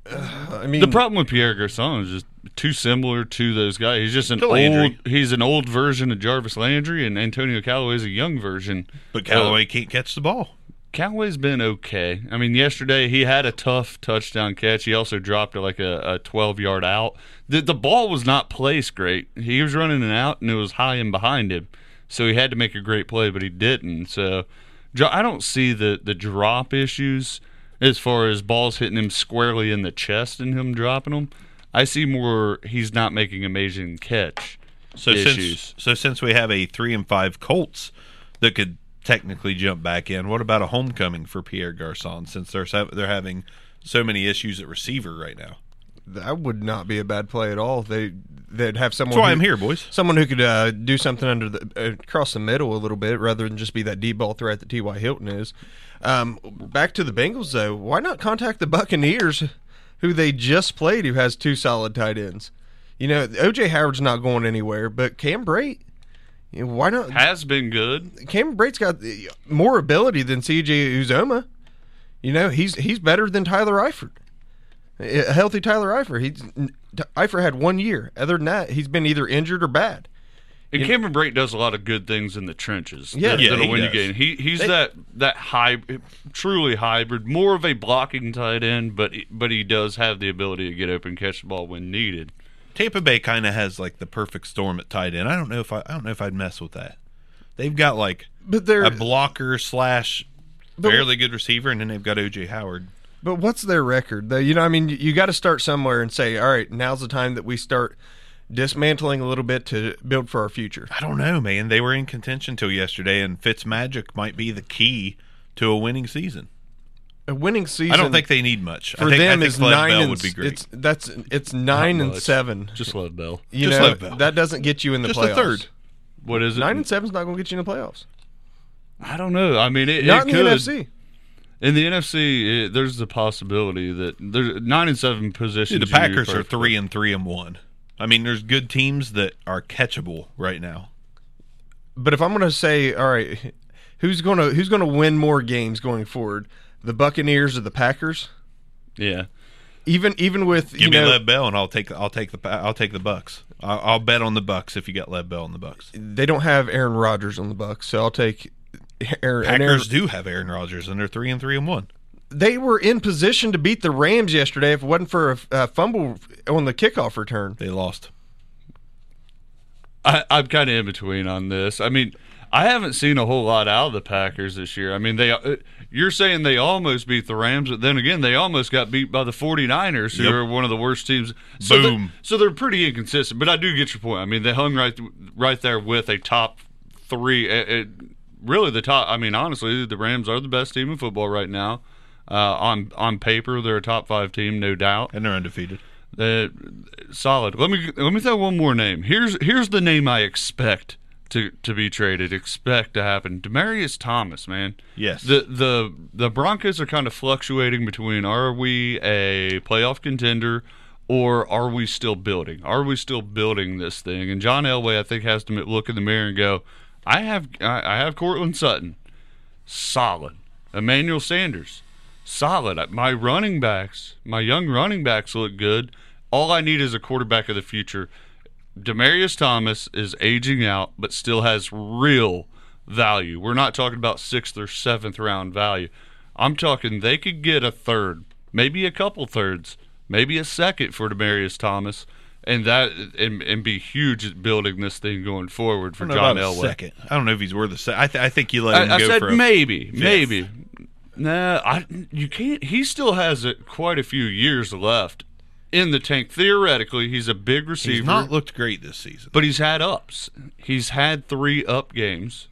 S3: Uh, I mean,
S4: The problem with Pierre Garcon is just too similar to those guys. He's just an old. He's an old version of Jarvis Landry, and Antonio Callaway is a young version.
S2: But Callaway can't catch the ball.
S4: Callaway's been okay. I mean, yesterday he had a tough touchdown catch. He also dropped like a, a 12 yard out. The, the ball was not placed great. He was running an out, and it was high and behind him. So he had to make a great play, but he didn't. So I don't see the, the drop issues as far as balls hitting him squarely in the chest and him dropping them. I see more he's not making amazing catch
S2: So
S4: issues.
S2: since so since we have a three and five Colts that could technically jump back in, what about a homecoming for Pierre Garcon since they're they're having so many issues at receiver right now?
S3: that would not be a bad play at all. They they'd have someone.
S2: That's why
S3: who-
S2: I'm here, boys.
S3: Someone who could uh, do something under the uh, across the middle a little bit, rather than just be that deep ball threat that T.Y. Hilton is. Um, back to the Bengals though, why not contact the Buccaneers, who they just played, who has two solid tight ends? You know, O.J. Howard's not going anywhere, but Cam Brate, why not?
S4: Has been good.
S3: Cameron Brate's got uh, more ability than C.J. Uzomah. You know, he's he's better than Tyler Eifert. A healthy Tyler Eifert. He's Eifert had one year. Other than that, he's been either injured or bad.
S4: And Cameron Brate does a lot of good things in the trenches.
S3: Yeah.
S4: that,
S2: Yeah,
S4: that'll
S2: he
S4: win you
S2: does.
S4: game. He he's
S3: They-
S4: that that high, truly hybrid, more of a blocking tight end, but but he does have the ability to get open, catch the ball when needed.
S2: Tampa Bay kind of has like the perfect storm at tight end. I don't know if I, I don't know if I'd mess with that. They've got like
S3: But they're
S2: a blocker slash fairly good receiver, and then they've got OJ Howard.
S3: but what's their record? Though you know, I mean, you, got to start somewhere and say, all right, now's the time that we start dismantling a little bit to build for our future.
S2: I don't know, man. They were in contention till yesterday, and Fitzmagic might be the key to a winning season.
S3: A winning season.
S2: I don't think they need much.
S3: for
S2: I think,
S3: them
S2: I think
S3: is
S2: Lev
S3: nine
S2: Bell
S3: and
S2: would be great.
S3: It's that's it's nine and seven.
S4: Just love Bell.
S3: You
S2: just
S3: know
S2: Lev Bell.
S3: that doesn't get you in the
S2: Just
S3: playoffs.
S2: a third.
S4: What is it?
S3: Nine and seven's not going to get you in the playoffs.
S4: I don't know. I mean, it,
S3: Not
S4: it
S3: in the
S4: could.
S3: NFC.
S4: In the NFC, it, there's the possibility that there's nine and seven positions.
S2: Dude, the Packers are three and three and one. I mean, there's good teams that are catchable right now.
S3: But if I'm going to say, all right, who's going to who's going to win more games going forward, the Buccaneers or the Packers?
S4: Yeah.
S3: Even even with
S2: Give
S3: you
S2: me
S3: know
S2: Lev Bell, and I'll take I'll take the I'll take the Bucks. I'll, I'll bet on the Bucks if you got Lev Bell on the Bucks.
S3: they don't have Aaron Rodgers on the Bucks, so I'll take Aaron. and Aaron
S2: Packers do have Aaron Rodgers, and they're three and three and one.
S3: they were in position to beat the Rams yesterday if it wasn't for a, a fumble on the kickoff return.
S2: They lost.
S4: I, I'm kind of in between on this. I mean, I haven't seen a whole lot out of the Packers this year. I mean, they uh, you're saying they almost beat the Rams, but then again, they almost got beat by the 49ers, who
S2: Yep.
S4: are one of the worst teams. So
S2: Boom.
S4: They're, so they're pretty inconsistent, but I do get your point. I mean, they hung right right there with a top three. uh, uh, really, the top. I mean, honestly, the Rams are the best team in football right now. Uh, on on paper, they're a top five team, no doubt.
S2: and they're undefeated.
S4: Uh, solid. Let me let me throw one more name. Here's here's the name I expect to to be traded. Expect to happen. Demaryius Thomas, man.
S2: Yes.
S4: The the the Broncos are kind of fluctuating between are we a playoff contender or are we still building? Are we still building this thing? And John Elway, I think, has to look in the mirror and go, I have I I have Courtland Sutton, solid. Emmanuel Sanders, solid. My running backs, my young running backs look good. All I need is a quarterback of the future. Demaryius Thomas is aging out, but still has real value. We're not talking about sixth or seventh round value. I'm talking they could get a third, maybe a couple thirds, maybe a second for Demaryius Thomas, and that and, and be huge at building this thing going forward for
S2: I
S4: John Elway.
S2: Second. I don't know if he's worth a second. I, th- I think you let him
S4: I, I
S2: go
S4: said
S2: for a
S4: maybe, maybe. Nah, I, you can't. He still has a, quite a few years left in the tank. Theoretically, he's a big receiver,
S2: He's not looked great this season.
S4: but he's had ups. He's had three up games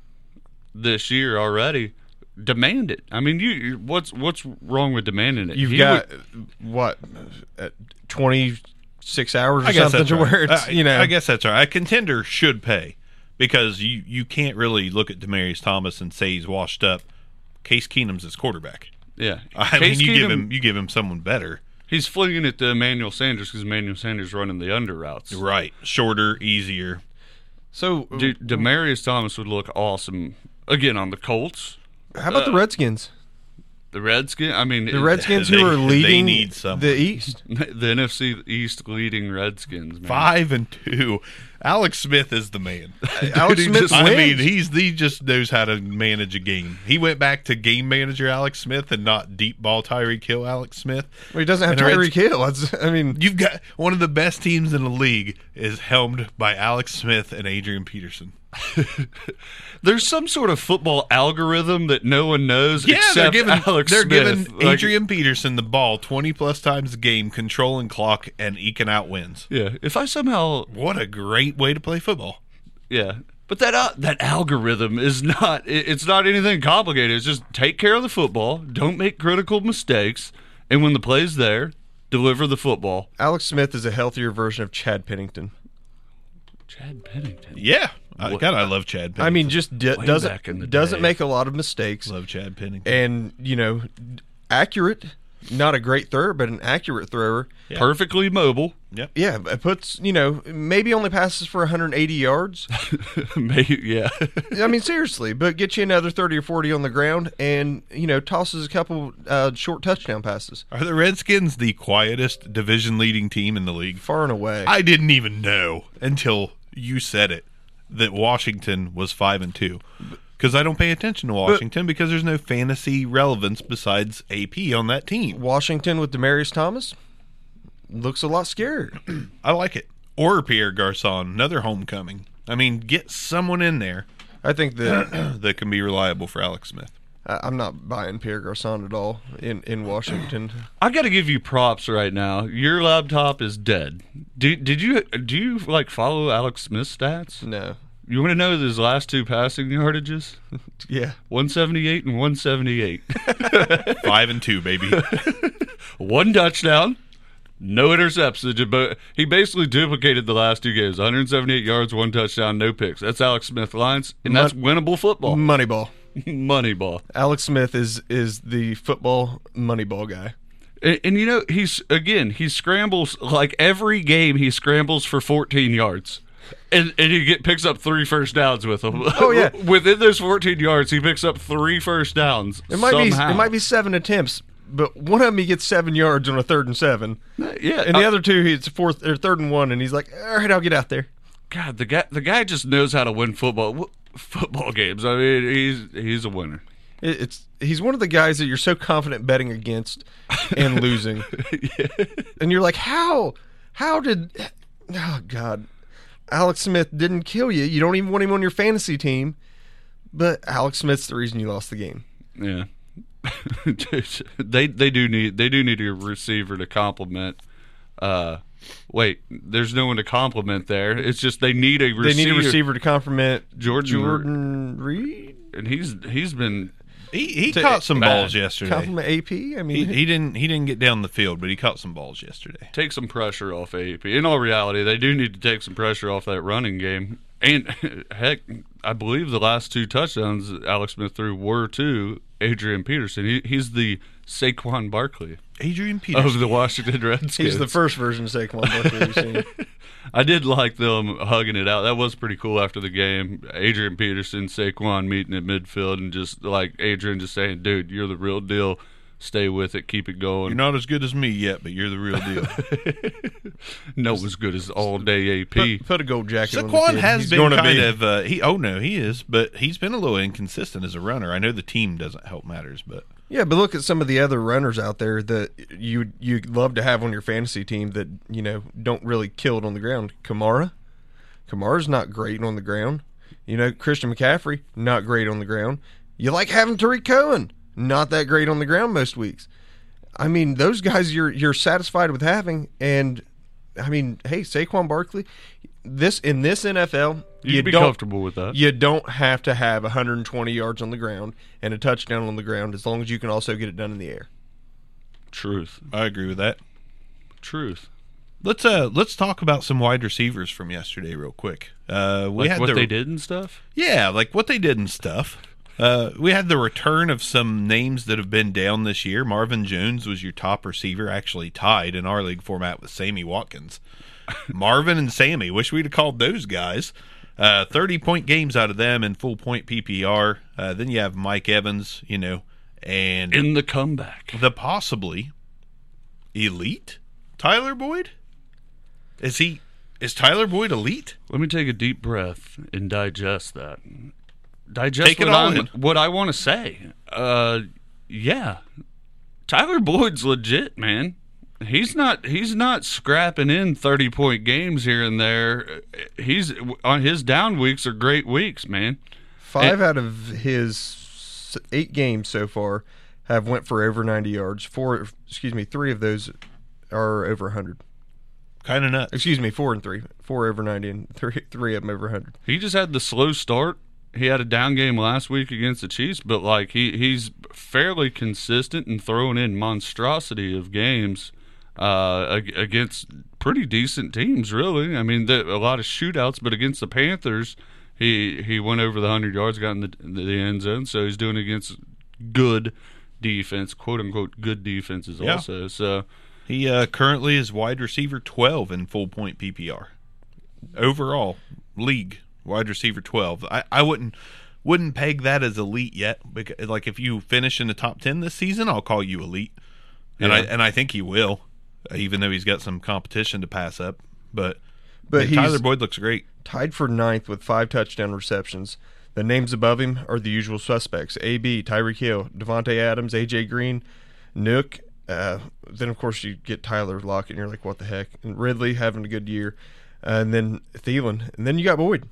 S4: this year already. Demand it. I mean, you. you- What's what's wrong with demanding it?
S3: You've
S4: He
S3: got
S4: would-
S3: what twenty six hours or
S2: I guess
S3: something
S2: that's
S3: to
S2: right.
S3: where it's
S2: Uh,
S3: you know
S2: I guess that's right. A contender should pay because you you can't really look at Demaryius Thomas and say he's washed up. Case Keenum's his quarterback.
S4: yeah.
S2: I
S4: Case
S2: mean, you give him you give him someone better.
S4: He's flinging it to Emmanuel Sanders because Emmanuel Sanders running the under routes.
S2: Right, shorter, easier.
S3: So
S4: Dude, Demaryius Thomas would look awesome again on the Colts.
S3: how about the
S4: uh,
S3: Redskins?
S4: The Redskins. I mean,
S3: The Redskins
S2: they-
S3: who are
S2: they
S3: leading the East.
S4: the NFC East leading Redskins. Man.
S2: Five and two. Alex Smith is the man.
S3: Alex Smith
S4: just-
S2: I mean, he's he just knows how to manage a game. He went back to game manager Alex Smith and not deep ball Tyreek Hill Alex Smith.
S3: well, he doesn't have
S2: And the
S3: Tyreek Hill. That's, I mean,
S2: You've got one of the best teams in the league is helmed by Alex Smith and Adrian Peterson.
S4: There's some sort of football algorithm that no one knows
S2: Yeah, they're giving
S4: Alex
S2: they're
S4: Smith.
S2: giving
S4: Like,
S2: Adrian Peterson the ball twenty plus times a game, controlling clock and eking out wins.
S4: yeah, if I somehow
S2: What a great way to play football.
S4: yeah, but that uh, that algorithm is not it, it's not anything complicated. It's just take care of the football, don't make critical mistakes, and when the play's there, deliver the football.
S3: Alex Smith is a healthier version of Chad Pennington.
S4: Chad Pennington.
S2: Yeah, I,
S4: What-
S2: God, I love Chad. Pennington.
S3: I mean, just d-
S4: Way back in
S3: doesn't
S4: the
S3: doesn't
S4: day.
S3: make a lot of mistakes,
S2: love Chad Pennington.
S3: and you know, accurate. Not a great thrower, but an accurate thrower.
S2: Yeah.
S4: Perfectly mobile.
S2: yep.
S3: Yeah, it puts you know maybe only passes for 180 yards.
S4: Maybe, yeah.
S3: I mean seriously, but get you another 30 or 40 on the ground, and you know tosses a couple uh, short touchdown passes
S2: Are the Redskins the quietest division leading team in the league?
S3: far and away.
S2: I didn't even know until you said it that Washington was five and two. Because I don't pay attention to Washington because there's no fantasy relevance besides AP on that team.
S3: Washington with Demaryius Thomas looks a lot scarier.
S2: I like it. Or Pierre Garcon, another homecoming. I mean, get someone in there
S3: I think that
S2: that can be reliable for Alex Smith.
S3: I- I'm not buying Pierre Garcon at all in in Washington.
S4: I got to give you props right now. Your laptop is dead. Did did you do you like follow Alex Smith's stats?
S3: No.
S4: You want to know his last two passing yardages?
S3: Yeah.
S4: 178 and 178.
S2: Five and two, baby.
S4: One touchdown, no interceptions. But he basically duplicated the last two games: 178 yards, one touchdown, no picks. That's Alex Smith lines, and that's winnable football.
S3: Moneyball.
S4: Moneyball.
S3: Alex Smith is is the football Moneyball guy.
S4: And, and you know, he's again, he scrambles like every game. He scrambles for 14 yards, and and he get picks up three first downs with him.
S3: Oh, yeah.
S4: within those 14 yards, he picks up three first downs.
S3: It might
S4: somehow.
S3: be it might be seven attempts, but one of them he gets seven yards on a third and seven,
S4: yeah.
S3: and the
S4: I-
S3: other two he's fourth or third and one, and he's like, all right, I'll get out there.
S4: God, the guy, the guy just knows how to win football football games. I mean, he's he's a winner.
S3: It's he's one of the guys that you're so confident betting against and losing, and you're like, how how did oh god, Alex Smith didn't kill you. You don't even want him on your fantasy team, but Alex Smith's the reason you lost the game.
S4: Yeah. they they do need they do need a receiver to complement. Uh, wait, there's no one to compliment there. It's just they need a receiver.
S3: They need a receiver to compliment
S4: Jordan-
S3: Jordan Reed.
S4: and he's he's been
S2: he he
S3: To-
S2: caught some
S4: bad.
S2: balls yesterday.
S3: Compliment AP. I mean,
S2: He, he didn't he didn't get down the field, but he caught some balls yesterday.
S4: take some pressure off AP. In all reality, they do need to take some pressure off that running game. And heck, I believe the last two touchdowns Alex Smith threw were to Adrian Peterson. He, he's the Saquon Barkley
S2: Adrian Peterson.
S4: of the Washington Redskins.
S3: he's the first version of Saquon Barkley we've seen.
S4: I did like them hugging it out. That was pretty cool after the game. Adrian Peterson, Saquon meeting at midfield, and just like Adrian just saying, "Dude, you're the real deal. Stay with it, keep it going.
S2: You're not as good as me yet, but you're the real deal.
S4: no as good as all day AP.
S3: Put, put a gold jacket on the
S2: Saquon
S3: kid.
S2: has
S3: He's
S2: been
S3: gonna
S2: kind
S3: be.
S2: of uh, he. Oh no, he is, but he's been a little inconsistent as a runner. I know the team doesn't help matters, but
S3: Yeah, but look at some of the other runners out there that you you love to have on your fantasy team that you know don't really kill it on the ground. Kamara, Kamara's not great on the ground. You know, Christian McCaffrey not great on the ground. You like having Tarik Cohen, not that great on the ground most weeks. I mean, those guys you're you're satisfied with having, and I mean, hey, Saquon Barkley, this in this NFL,
S4: You'd
S3: you
S4: be
S3: don't
S4: comfortable with that.
S3: you don't have to have 120 yards on the ground and a touchdown on the ground as long as you can also get it done in the air.
S4: Truth.
S2: I agree with that.
S4: Truth.
S2: Let's uh let's talk about some wide receivers from yesterday real quick. Uh, we
S4: Like
S2: had
S4: what
S2: the,
S4: they did and stuff.
S2: Yeah, like what they did and stuff. Uh, we had the return of some names that have been down this year. Marvin Jones was your top receiver, actually tied in our league format with Sammy Watkins. Marvin and Sammy, wish we'd have called those guys. Uh, 30 point games out of them in full point PPR. Uh, then you have Mike Evans, you know, and
S4: In the comeback.
S2: the possibly elite Tyler Boyd. Is he? Is Tyler Boyd elite?
S4: Let me take a deep breath and digest that. Digest
S2: Take it
S4: what,
S2: all
S4: I'm-
S2: in.
S4: what I want to say. Uh, yeah, Tyler Boyd's legit, man. He's not. He's not scrapping in thirty point games here and there. He's on his down weeks are great weeks, man.
S3: Five out of his eight games so far have went for over 90 yards. Four, excuse me, three of those are over 100.
S2: Kind of nuts.
S3: Excuse me, four and three. Four over 90 and three, three of them over 100.
S4: He just had the slow start. He had a down game last week against the Chiefs, but like he he's fairly consistent and throwing in monstrosity of games uh, against pretty decent teams. Really, I mean, the, a lot of shootouts, but against the Panthers, he he went over the hundred yards, got in the, the end zone. So he's doing against good defense, quote unquote, good defenses
S2: Yeah.
S4: also. So
S2: He uh, currently is wide receiver 12 in full point PPR. Overall, league wide receiver 12. I, I wouldn't wouldn't peg that as elite yet. Because, like if you finish in the top 10 this season, I'll call you elite. And I and I think he will, even though he's got some competition to pass up. But
S3: But
S2: man, Tyler Boyd looks great.
S3: tied for ninth with five touchdown receptions. The names above him are the usual suspects: AB, Tyreek Hill, Davante Adams, AJ Green, Nuk. Uh, then of course you get Tyler Lockett, and you're like, what the heck? And Ridley having a good year, and then Thielen, and then you got Boyd.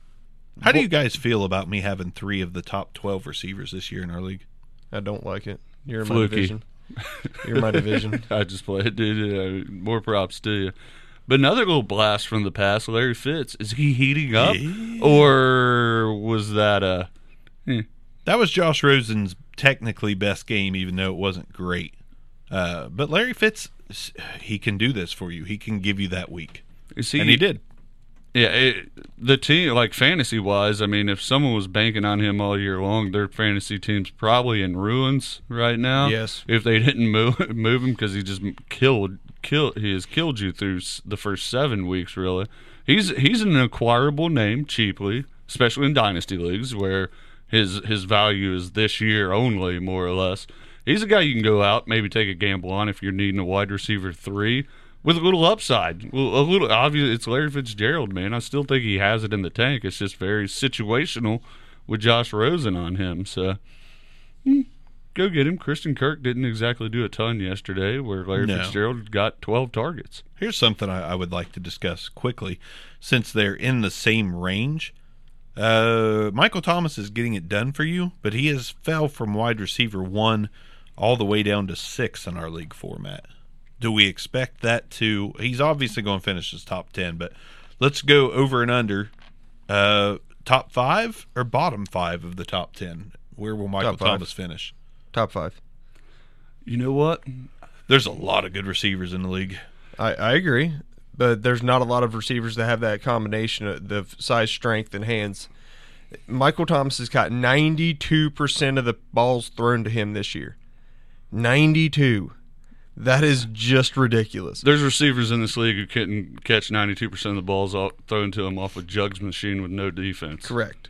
S2: How do you guys feel about me having three of the top 12 receivers this year in our league?
S3: I don't like it. You're in my division. You're in my division.
S4: I just played, dude. Uh, more props to you. But another little blast from the past, Larry Fitz. Is he heating up, or was that a?
S2: That was Josh Rosen's technically best game, even though it wasn't great. Uh, but Larry Fitz, he can do this for you. He can give you that week,
S4: Is he?
S2: and he did.
S4: Yeah, it, the team, like fantasy wise, I mean, if someone was banking on him all year long, their fantasy team's probably in ruins right now.
S3: Yes.
S4: If they didn't move move him because he just killed killed he has killed you through the first seven weeks. Really, he's he's an acquirable name cheaply, especially in dynasty leagues where his his value is this year only, more or less. He's a guy you can go out, maybe take a gamble on if you're needing a wide receiver three with a little upside. Well, a little obvious. It's Larry Fitzgerald, man. I still think he has it in the tank. It's just very situational with Josh Rosen on him. So hmm, go get him. Christian Kirk didn't exactly do a ton yesterday, where Larry
S2: No.
S4: Fitzgerald got 12 targets.
S2: Here's something I, I would like to discuss quickly, since they're in the same range. Uh, Michael Thomas is getting it done for you, but he has fell from wide receiver one all the way down to six in our league format. Do we expect that to? He's obviously going to finish his top ten, but let's go over and under. Uh, top five or bottom five of the top ten? Where will Michael Thomas finish?
S3: Top five.
S4: You know what?
S2: There's a lot of good receivers in the league.
S3: I, I agree, but there's not a lot of receivers that have that combination of the size, strength, and hands. Michael Thomas has got 92% of the balls thrown to him this year. 92. That is just ridiculous.
S4: There's receivers in this league who couldn't catch 92% of the balls off, thrown to them off a jugs machine with no defense.
S3: Correct.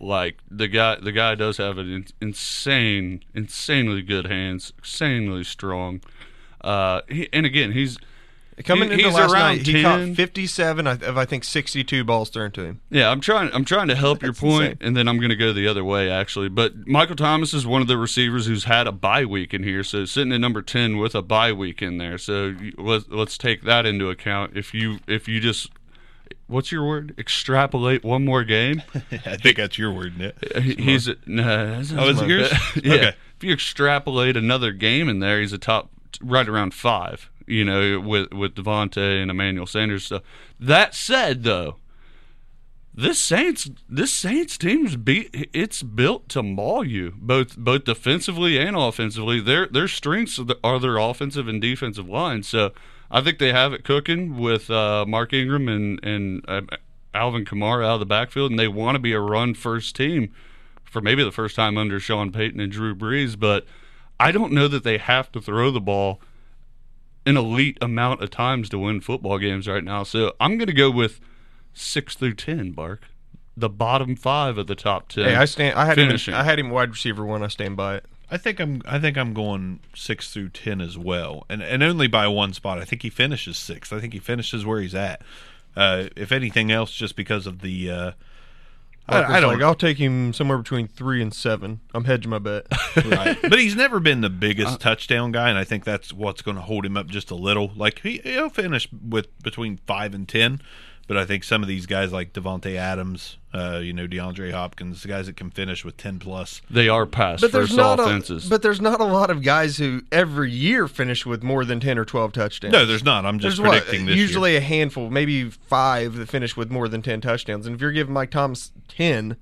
S4: Like the guy, the guy does have an in- insane, insanely good hands, insanely strong. Uh, he, and again, he's
S3: Coming
S4: he-
S3: into
S4: he's
S3: last
S4: around
S3: night, he caught 57 of of I think 62 balls thrown to him.
S4: Yeah, I'm trying. I'm trying to help your point,
S3: insane.
S4: and then I'm going to go the other way actually. But Michael Thomas is one of the receivers who's had a bye week in here, so sitting at number ten with a bye week in there. So let's let's take that into account. If you if you just what's your word? Extrapolate one more game.
S2: I think that's your word, Nick.
S4: Uh, he- he's nah, that's
S2: Oh, is it yours?
S4: yeah.
S2: Okay.
S4: If you extrapolate another game in there, he's a top right around five. You know, with with Davante and Emmanuel Sanders. So that said, though, this Saints this Saints team's beat. It's built to maul you both both defensively and offensively. Their their strengths are, their offensive and defensive line. So I think they have it cooking with uh, Mark Ingram and and uh, Alvin Kamara out of the backfield, and they want to be a run first team for maybe the first time under Sean Payton and Drew Brees. But I don't know that they have to throw the ball an elite amount of times to win football games right now. So I'm going to go with six through ten. Bark, the bottom five of the top ten.
S3: Hey, I stand. I had him. I had him wide receiver one. I stand by it.
S2: I think I'm. I think I'm going six through ten as well, and and only by one spot. I think he finishes sixth. I think he finishes where he's at. Uh, if anything else, just because of the. Uh,
S3: Walker's
S2: I, I don't.
S3: Like, I'll take him somewhere between three and seven. I'm hedging my bet.
S2: right. But he's never been the biggest uh, touchdown guy, and I think that's what's going to hold him up just a little. Like he, he'll finish with between five and ten, but I think some of these guys like Davante Adams, uh, you know, DeAndre Hopkins, the guys that can finish with ten plus.
S4: they are pass
S3: but there's
S4: first
S3: not
S4: offenses.
S3: a. But there's not a lot of guys who every year finish with more than ten or twelve touchdowns.
S2: No, there's not. I'm just
S3: There's what,
S2: predicting this year.
S3: usually a handful, maybe five that finish with more than ten touchdowns. And if you're giving Mike Thomas ten,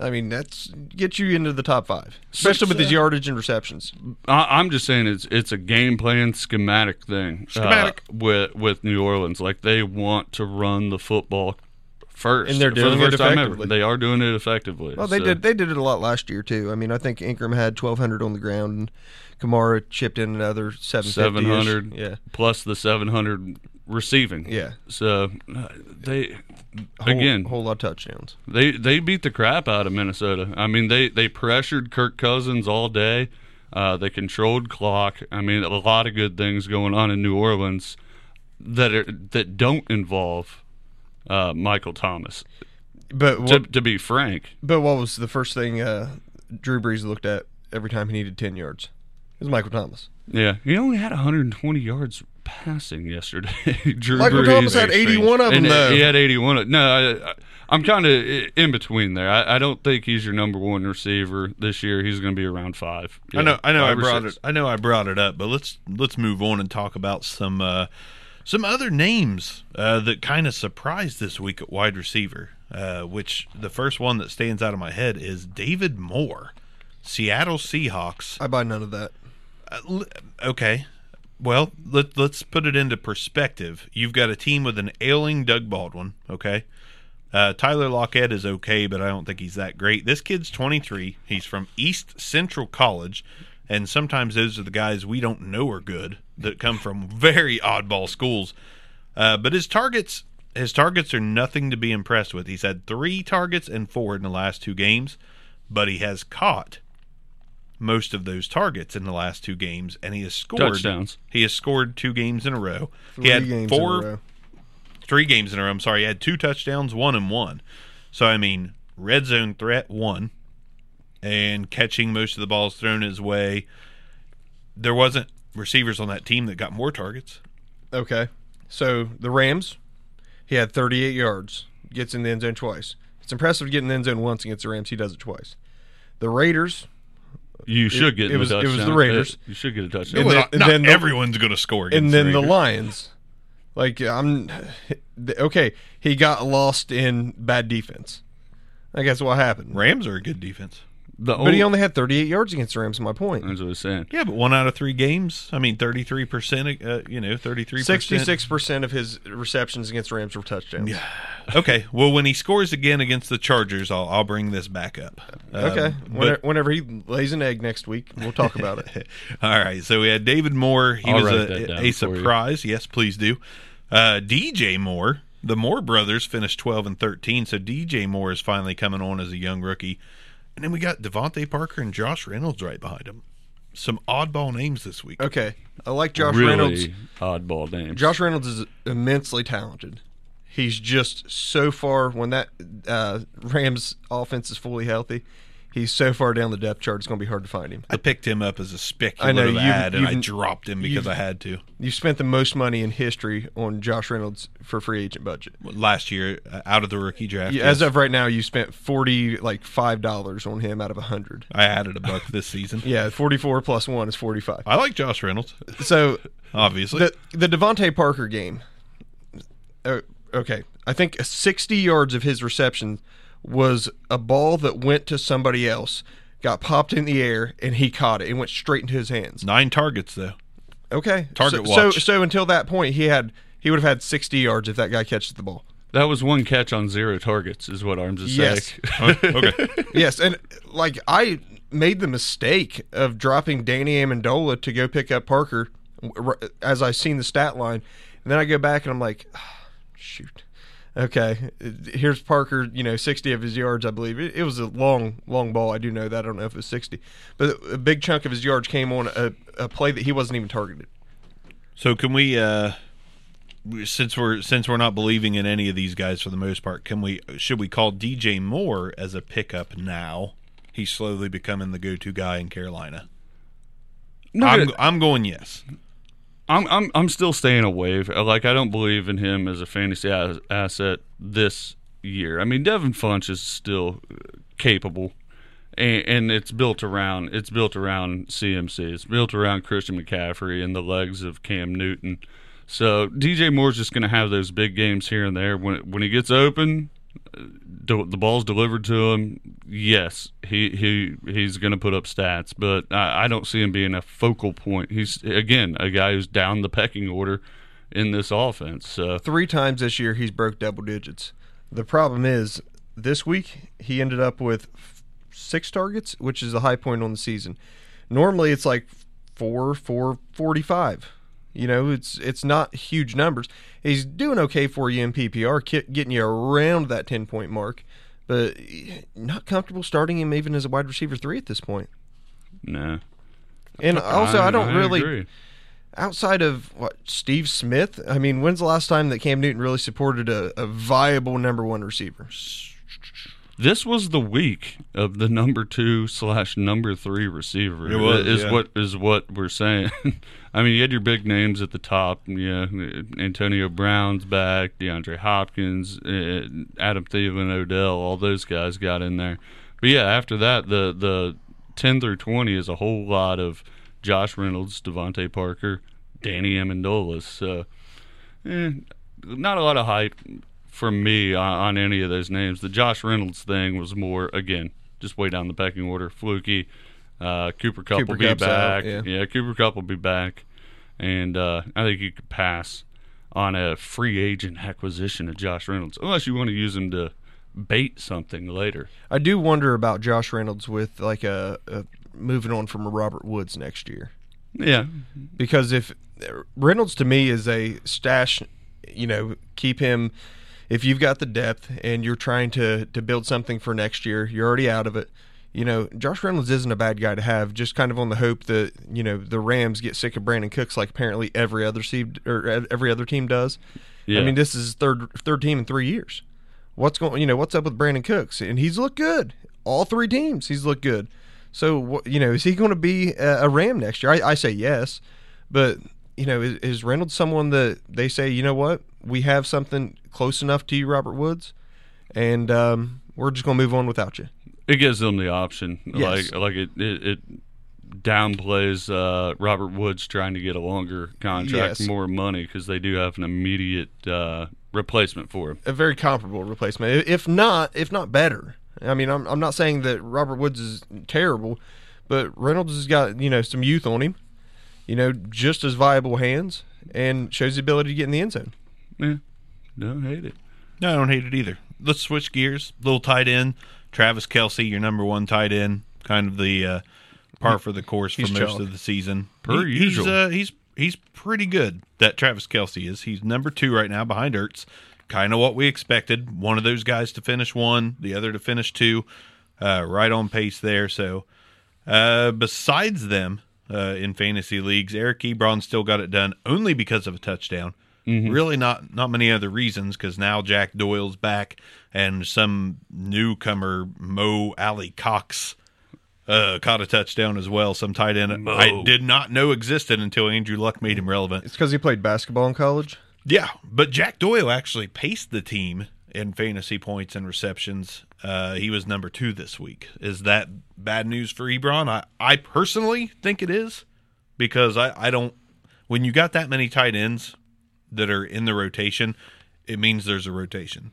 S3: I mean that's get you into the top five, especially with his yardage and receptions.
S4: I, I'm just saying it's it's a game plan schematic thing. uh,
S2: Schematic.
S4: with with New Orleans, like they want to run the football first,
S3: And they're
S4: for
S3: doing
S4: the
S3: it
S4: first time ever.
S3: effectively.
S4: They are doing it effectively.
S3: Well, they
S4: So-
S3: did. They did it a lot last year too. I mean, I think Ingram had 1,200 on the ground, and Kamara chipped in another 750.
S4: seven hundred,
S3: Yeah.
S4: plus the seven hundred receiving.
S3: Yeah.
S4: So uh, they
S3: Whole,
S4: again
S3: whole lot of touchdowns.
S4: they they beat the crap out of Minnesota. I mean they they pressured Kirk Cousins all day. Uh, they controlled clock. I mean a lot of good things going on in New Orleans that are that don't involve uh, Michael Thomas.
S3: But
S4: To, to be frank,
S3: but what was the first thing uh, Drew Brees looked at every time he needed 10 yards? It was Michael Thomas.
S4: yeah, he only had 120 yards passing yesterday. Drew
S3: Michael
S4: Brees-
S3: Thomas had 81 of them, though.
S4: He had 81. No, I, I, I'm kind of in between there. I, I don't think he's your number one receiver this year. He's going to be around five.
S2: I know. I know. I brought
S4: six.
S2: it. I know. I brought it up, but let's let's move on and talk about some uh, some other names uh, that kind of surprised this week at wide receiver. Uh, which the first one that stands out of my head is David Moore, Seattle Seahawks.
S3: I buy none of that.
S2: Uh, okay. Well, let, let's put it into perspective. You've got a team with an ailing Doug Baldwin, okay? Uh, Tyler Lockett is okay, but I don't think he's that great. This kid's 23. He's from East Central College, and sometimes those are the guys we don't know are good that come from very oddball schools. Uh, but his targets, his targets are nothing to be impressed with. He's had three targets and four in the last two games, but he has caught most of those targets in the last two games, and he has scored
S4: Touchdowns.
S2: He has scored two games in a row.
S3: Three
S2: he had
S3: games in a
S2: four,
S3: row.
S2: three games in a row. I'm sorry, he had two touchdowns, one and one. So I mean, red zone threat one, and catching most of the balls thrown his way. There wasn't receivers on that team that got more targets.
S3: Okay. So the Rams, he had 38 yards, gets in the end zone twice. It's impressive to get in the end zone once against the Rams. He does it twice. The Raiders,
S4: You should get
S3: it
S4: in
S3: was-
S4: the
S3: it was the. Raiders.
S4: You should get a touchdown.
S3: And then-
S2: not not
S3: then the-
S2: everyone's going to score.
S3: and then the
S2: Raiders.
S3: Lions. Like I'm, okay, he got lost in bad defense. I guess what happened.
S2: Rams are a good defense.
S4: The
S3: But he only had 38 yards against the Rams. In my point.
S4: That's what I was saying.
S2: Yeah, but one out of three games. I mean, thirty-three percent. Uh, you know, thirty-three percent.
S3: 66 percent of his receptions against the Rams were touchdowns. Yeah.
S2: Okay. Well, when he scores again against the Chargers, I'll I'll bring this back up. Um,
S3: Okay.
S2: but-
S3: Whenever, whenever he lays an egg next week, we'll talk about it.
S2: All right. So we had David Moore. He
S4: I'll
S2: was
S4: write that
S2: a,
S4: down
S2: a
S4: for you.
S2: surprise. Yes, please do. Uh, DJ Moore. The Moore brothers finished 12 and 13, so DJ Moore is finally coming on as a young rookie. And then we got DeVante Parker and Josh Reynolds right behind him. Some oddball names this week.
S3: Okay, I like Josh
S4: really
S3: Reynolds.
S4: oddball names.
S3: Josh Reynolds is immensely talented. He's just so far when that uh, Rams offense is fully healthy. He's so far down the depth chart; it's going to be hard to find him.
S2: I picked him up as a speculative
S3: I know, you've-
S2: ad, and I dropped him because I had to.
S3: You spent the most money in history on Josh Reynolds for free agent budget.
S2: Last year, uh, out of the rookie draft.
S3: Yeah, As of right now, you spent forty, like five dollars on him out of a hundred.
S2: I added a buck this season.
S3: Yeah, forty-four plus one is forty-five.
S2: I like Josh Reynolds,
S3: So
S2: obviously.
S3: the the DeVante Parker game. Uh, okay, I think sixty yards of his reception was a ball that went to somebody else, got popped in the air, and he caught it. It went straight into his hands.
S2: Nine targets, though.
S3: Okay,
S2: Target
S3: so,
S2: watch.
S3: So, so until that point, he had he would have had sixty yards if that guy catches the ball.
S4: that was one catch on zero targets, is what Arms is
S3: Yes.
S4: saying.
S2: okay.
S3: yes, and like I made the mistake of dropping Danny Amendola to go pick up Parker as I seen the stat line, and then I go back and I'm like, "Ah, shoot, okay, here's Parker. You know, sixty of his yards, I believe it, it was a long, long ball. I do know that. I don't know if it was sixty, but a big chunk of his yards came on a, a play that he wasn't even targeted.
S2: So can we uh since we're since we're not believing in any of these guys for the most part, can we should we call DJ Moore as a pickup now? He's slowly becoming the go-to guy in Carolina.
S4: No,
S2: I'm I'm going yes.
S4: I'm I'm I'm still staying away. Like I don't believe in him as a fantasy as- asset this year. I mean, Devin Funch is still capable, and, and it's built around it's built around CMC. It's built around Christian McCaffrey and the legs of Cam Newton. So DJ Moore's just going to have those big games here and there. When when he gets open, the, ball's delivered to him. Yes, he he he's going to put up stats, but I, I don't see him being a focal point. He's again a guy who's down the pecking order in this offense. So
S3: Three times this year, he's broke double digits. The problem is this week he ended up with six targets, which is a high point on the season. Normally, it's like four, four, forty-five. You know, it's it's not huge numbers. He's doing okay for you in PPR, getting you around that ten point mark, but not comfortable starting him even as a wide receiver three at this point.
S4: no.
S3: And also, I, don't really
S4: agree.
S3: outside of what Steve Smith. I mean, when's the last time that Cam Newton really supported a, a viable number one receiver?
S4: This was the week of the number two slash number three receiver.
S2: It was,
S4: is
S2: yeah.
S4: what is what we're saying. I mean, you had your big names at the top. Yeah, Antonio Brown's back, DeAndre Hopkins, uh, Adam Thielen, Odell. All those guys got in there. But yeah, after that, the the ten through twenty is a whole lot of Josh Reynolds, DeVante Parker, Danny Amendola. So, eh, not a lot of hype from me on, on any of those names. The Josh Reynolds thing was more again just way down the pecking order. Fluky. Uh, Cooper Kupp
S3: Cooper
S4: will be
S3: Kupp's out,
S4: back.
S3: yeah.
S4: Cooper Kupp will be back, and uh, I think you could pass on a free agent acquisition of Josh Reynolds unless you want to use him to bait something later.
S3: I do wonder about Josh Reynolds with like a, a moving on from a Robert Woods next year
S4: Yeah,
S3: because if Reynolds to me is a stash, you know, keep him. If you've got the depth and you're trying to to build something for next year, you're already out of it. You know, Josh Reynolds isn't a bad guy to have, just kind of on the hope that you know the Rams get sick of Brandin Cooks like apparently every other team or every other team does.
S4: yeah.
S3: I mean, this is third third team in three years. What's going? You know, what's up with Brandin Cooks? And he's looked good. All three teams, he's looked good. So, you know, is he going to be a, a Ram next year? I, I say yes, but you know, is, is Reynolds someone that they say, you know what, we have something close enough to you, Robert Woods, and um, we're just going to move on without you.
S4: it gives them the option.
S3: Yes.
S4: Like like it it, it downplays uh, Robert Woods trying to get a longer contract,
S3: Yes.
S4: more money because they do have an immediate uh, replacement for him.
S3: A very comparable replacement, if not, if not better. I mean, I'm I'm not saying that Robert Woods is terrible, but Reynolds has got you know some youth on him, you know, just as viable hands, and shows the ability to get in the end zone.
S4: Yeah, don't hate it.
S2: No, I don't hate it either. Let's switch gears. Little tight end, Travis Kelce, your number one tight end, kind of the uh, par for the course for
S3: He's
S2: most
S3: chalk.
S2: of the season.
S4: Per
S2: He-
S4: usual.
S2: He's, uh, he's he's pretty good. That Travis Kelce is. He's number two right now behind Ertz. kind of what we expected. One of those guys to finish one, the other to finish two, uh, right on pace there. So, uh, besides them uh, in fantasy leagues, Eric Ebron still got it done only because of a touchdown. Really, not not many other reasons because now Jack Doyle's back and some newcomer Mo Alie-Cox uh, caught a touchdown as well. Some tight end I did not know existed until Andrew Luck made him relevant.
S3: It's because he played basketball in college.
S2: Yeah, but Jack Doyle actually paced the team in fantasy points and receptions. Uh, he was number two this week. Is that bad news for Ebron? I, I personally think it is because I, I don't. When you got that many tight ends that are in the rotation, it means there's a rotation.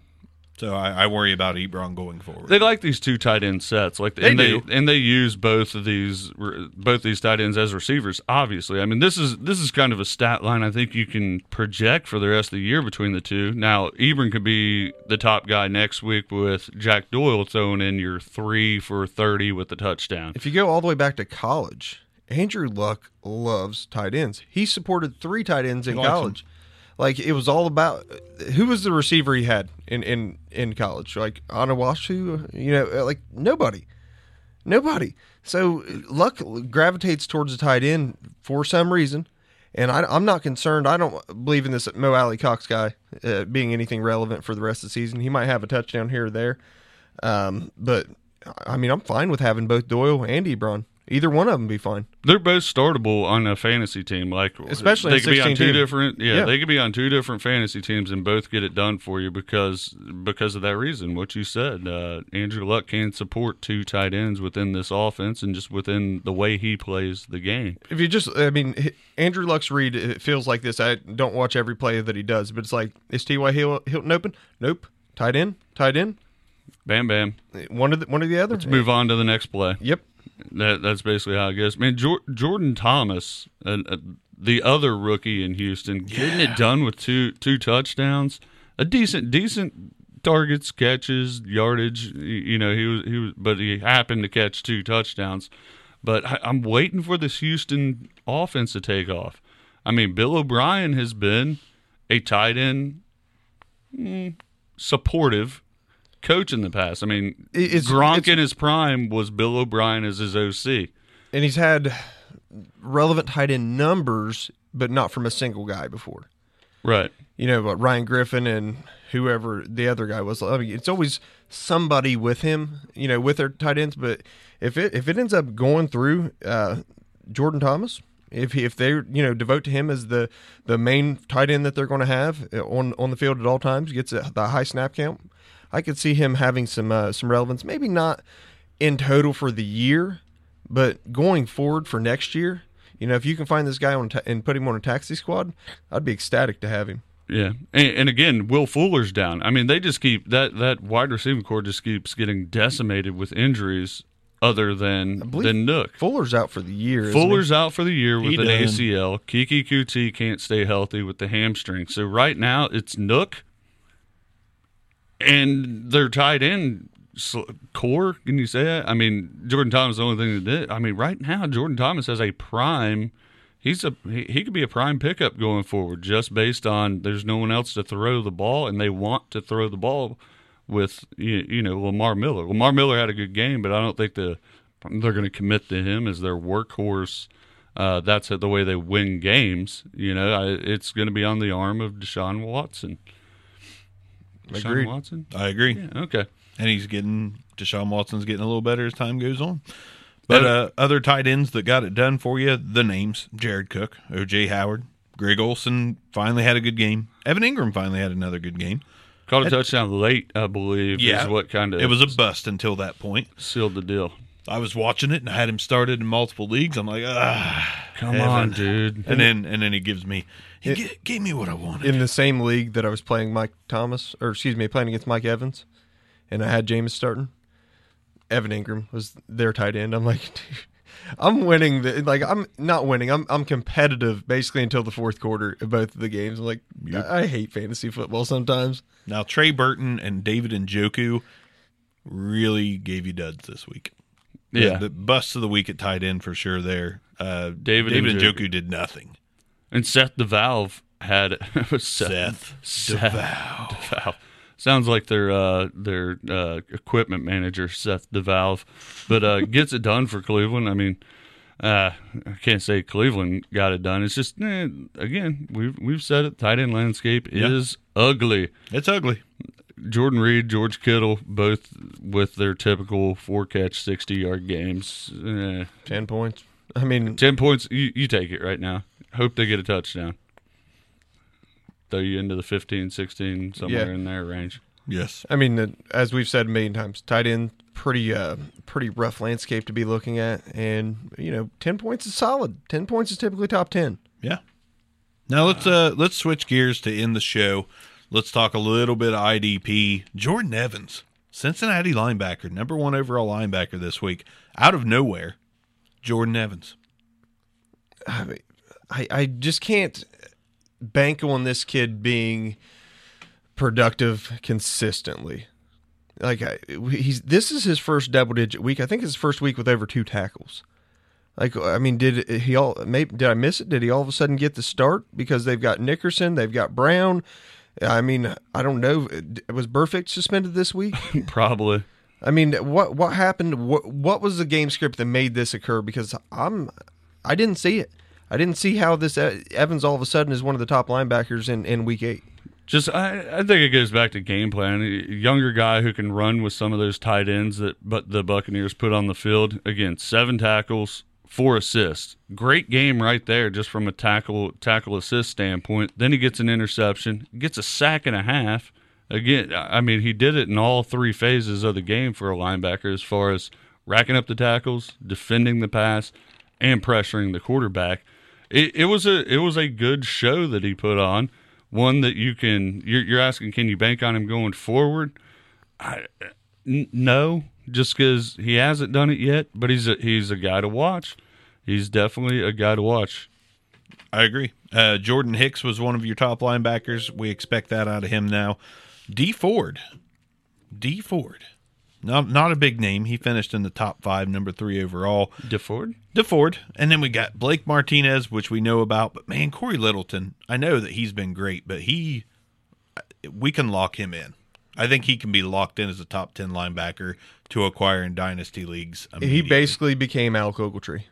S2: So I, I worry about Ebron going forward.
S4: They like these two tight end sets, like
S2: They
S4: and
S2: do.
S4: they and they use both of these both these tight ends as receivers. Obviously, I mean this is this is kind of a stat line I think you can project for the rest of the year between the two. Now, Ebron could be the top guy next week with Jack Doyle throwing in your three for thirty with the touchdown.
S3: If you go all the way back to college, Andrew Luck loves tight ends. He supported three tight ends in
S2: likes
S3: college. Like it was all about who was the receiver he had in in in college. Like Anawashu, you know, like nobody, nobody. So Luck gravitates towards the tight end for some reason, and I, I'm not concerned. I don't believe in this Mo Alie-Cox guy uh, being anything relevant for the rest of the season. He might have a touchdown here or there, um, but I mean, I'm fine with having both Doyle and Ebron. Either one of them be fine.
S4: They're both startable on a fantasy team, like
S3: Especially
S4: they could be on two
S3: team.
S4: different. Yeah,
S3: Yeah.
S4: they could be on two different fantasy teams and both get it done for you because because of that reason. What you said, uh, Andrew Luck can support two tight ends within this offense and just within the way he plays the game.
S3: If you just, I mean, Andrew Luck's read, it feels like this. I don't watch every play that he does, but it's like, is T.Y. Hilton open? Nope. Tight end? Tight end?
S4: Bam, bam.
S3: One of the, one of the other?
S4: Let's move on to the next play.
S3: Yep.
S4: That that's basically how it goes. Man, Jor- Jordan Thomas, uh, uh, the other rookie in Houston, getting it done with two two touchdowns, a decent decent targets, catches, yardage. You know, he was he was, but he happened to catch two touchdowns. But I, I'm waiting for this Houston offense to take off. I mean, Bill O'Brien has been a tight end mm, supportive coach in the past. I mean,
S3: it's-
S4: Gronk
S3: it's-
S4: in his prime was Bill O'Brien as his OC.
S3: And he's had relevant tight end numbers, but not from a single guy before.
S4: Right.
S3: You know, what Ryan Griffin and whoever the other guy was. I mean, it's always somebody with him, you know, with their tight ends. But if it if it ends up going through uh, Jordan Thomas, if he, if they you know devote to him as the the main tight end that they're going to have uh, on on the field at all times, gets a, the high snap count, I could see him having some uh, some relevance. Maybe not in total for the year, but going forward for next year. You know, if you can find this guy on ta- and put him on a taxi squad, I'd be ecstatic to have him.
S4: Yeah. And, and again, Will Fuller's down. I mean, they just keep that that wide receiving core just keeps getting decimated with injuries other than
S3: believe
S4: than Nuk.
S3: Fuller's out for the year.
S4: Fuller's out for the year with
S2: He
S4: an
S2: done.
S4: ACL. Keke Coutee can't stay healthy with the hamstring. So right now it's Nuk and tight end sl- core. Can you say that? I mean, Jordan Thomas is the only thing that did. I mean, right now Jordan Thomas has a prime. He's a he, he could be a prime pickup going forward just based on there's no one else to throw the ball and they want to throw the ball with you, you know Lamar Miller. Lamar Miller had a good game, but I don't think the they're going to commit to him as their workhorse. Uh, that's the way they win games. You know, I, it's going to be on the arm of Deshaun Watson. Deshaun
S3: Agreed.
S4: Watson.
S2: I agree.
S4: Yeah, okay.
S2: and he's getting Deshaun Watson's getting a little better as time goes on. But uh, other tight ends that got it done for you, the names: Jared Cook, O.J. Howard, Greg Olsen finally had a good game. Evan Engram finally had another good game.
S4: Caught a touchdown late, I believe. is what kind of
S2: it was a bust until that point.
S4: sealed the deal.
S2: I was watching it and I had him started in multiple leagues. I'm like, ah,
S4: Come
S2: Evan.
S4: on, dude.
S2: And then and then he gives me he g- gave me what I wanted.
S3: in the same league that I was playing Mike Thomas, or excuse me, playing against Mike Evans, and I had Jameis starting. Evan Engram was their tight end. I'm like, dude, I'm winning. The, like I'm not winning. I'm I'm competitive basically until the fourth quarter of both of the games. I'm like, I, I hate fantasy football sometimes.
S2: Now Trey Burton and David Njoku really gave you duds this week.
S4: Yeah.
S2: the, busts of the week at tight end for sure. There, uh,
S4: David
S2: David
S4: Njoku.
S2: Njoku did nothing.
S4: And Seth the Valve had Seth,
S2: Seth
S4: Seth
S2: DeValve.
S4: DeValve. Sounds like their uh, their uh, equipment manager Seth DeValve, but uh, gets it done for Cleveland. I mean, uh, I can't say Cleveland got it done. It's just eh, again we've we've said it. Tight end landscape
S2: Yeah.
S4: is ugly.
S2: It's ugly.
S4: Jordan Reed, George Kittle, both with their typical four catch, sixty yard games. Eh,
S3: Ten points. I mean,
S4: Ten points, you, you take it right now. Hope they get a touchdown. Throw you into the 15, 16, somewhere
S3: Yeah.
S4: in their range.
S2: Yes.
S3: I mean, uh, as we've said a million times, tight end pretty uh pretty rough landscape to be looking at, and you know, ten points is solid. Ten points is typically top ten.
S2: Yeah. Now let's uh let's switch gears to end the show. Let's talk a little bit of IDP. Jordan Evans, Cincinnati linebacker, number one overall linebacker this week, out of nowhere. Jordan Evans.
S3: I mean, I I just can't bank on this kid being productive consistently. Like I, he's this is his first double digit week. I think his first week with over two tackles. Like I mean, did he all? Maybe did I miss it? Did he all of a sudden get the start because they've got Nickerson, they've got Brown. I mean, I don't know. Was Burfict suspended this week?
S4: Probably.
S3: I mean, what what happened? What what was the game script that made this occur? Because I'm, I didn't see it. I didn't see how this uh, Evans all of a sudden is one of the top linebackers in, in week eight.
S4: Just, I, I think it goes back to game plan. A younger guy who can run with some of those tight ends that but the Buccaneers put on the field. Again, seven tackles, four assists. Great game right there, just from a tackle tackle assist standpoint. Then he gets an interception, gets a sack and a half. Again, I mean, he did it in all three phases of the game for a linebacker, as far as racking up the tackles, defending the pass, and pressuring the quarterback. It, it was a it was a good show that he put on. One that you can you're, you're asking, can you bank on him going forward? I, n- no, just because he hasn't done it yet. But he's a he's a guy to watch. He's definitely a guy to watch.
S2: I agree. Uh, Jordan Hicks was one of your top linebackers. We expect that out of him now. Dee Ford. Dee Ford. Not not a big name. He finished in the top five, number three overall.
S4: Dee Ford.
S2: DeFord. And then we got Blake Martinez, which we know about. But man, Cory Littleton, I know that he's been great, but he, we can lock him in. I think he can be locked in as a top 10 linebacker to acquire in dynasty leagues.
S3: He basically became Alec Ogletree.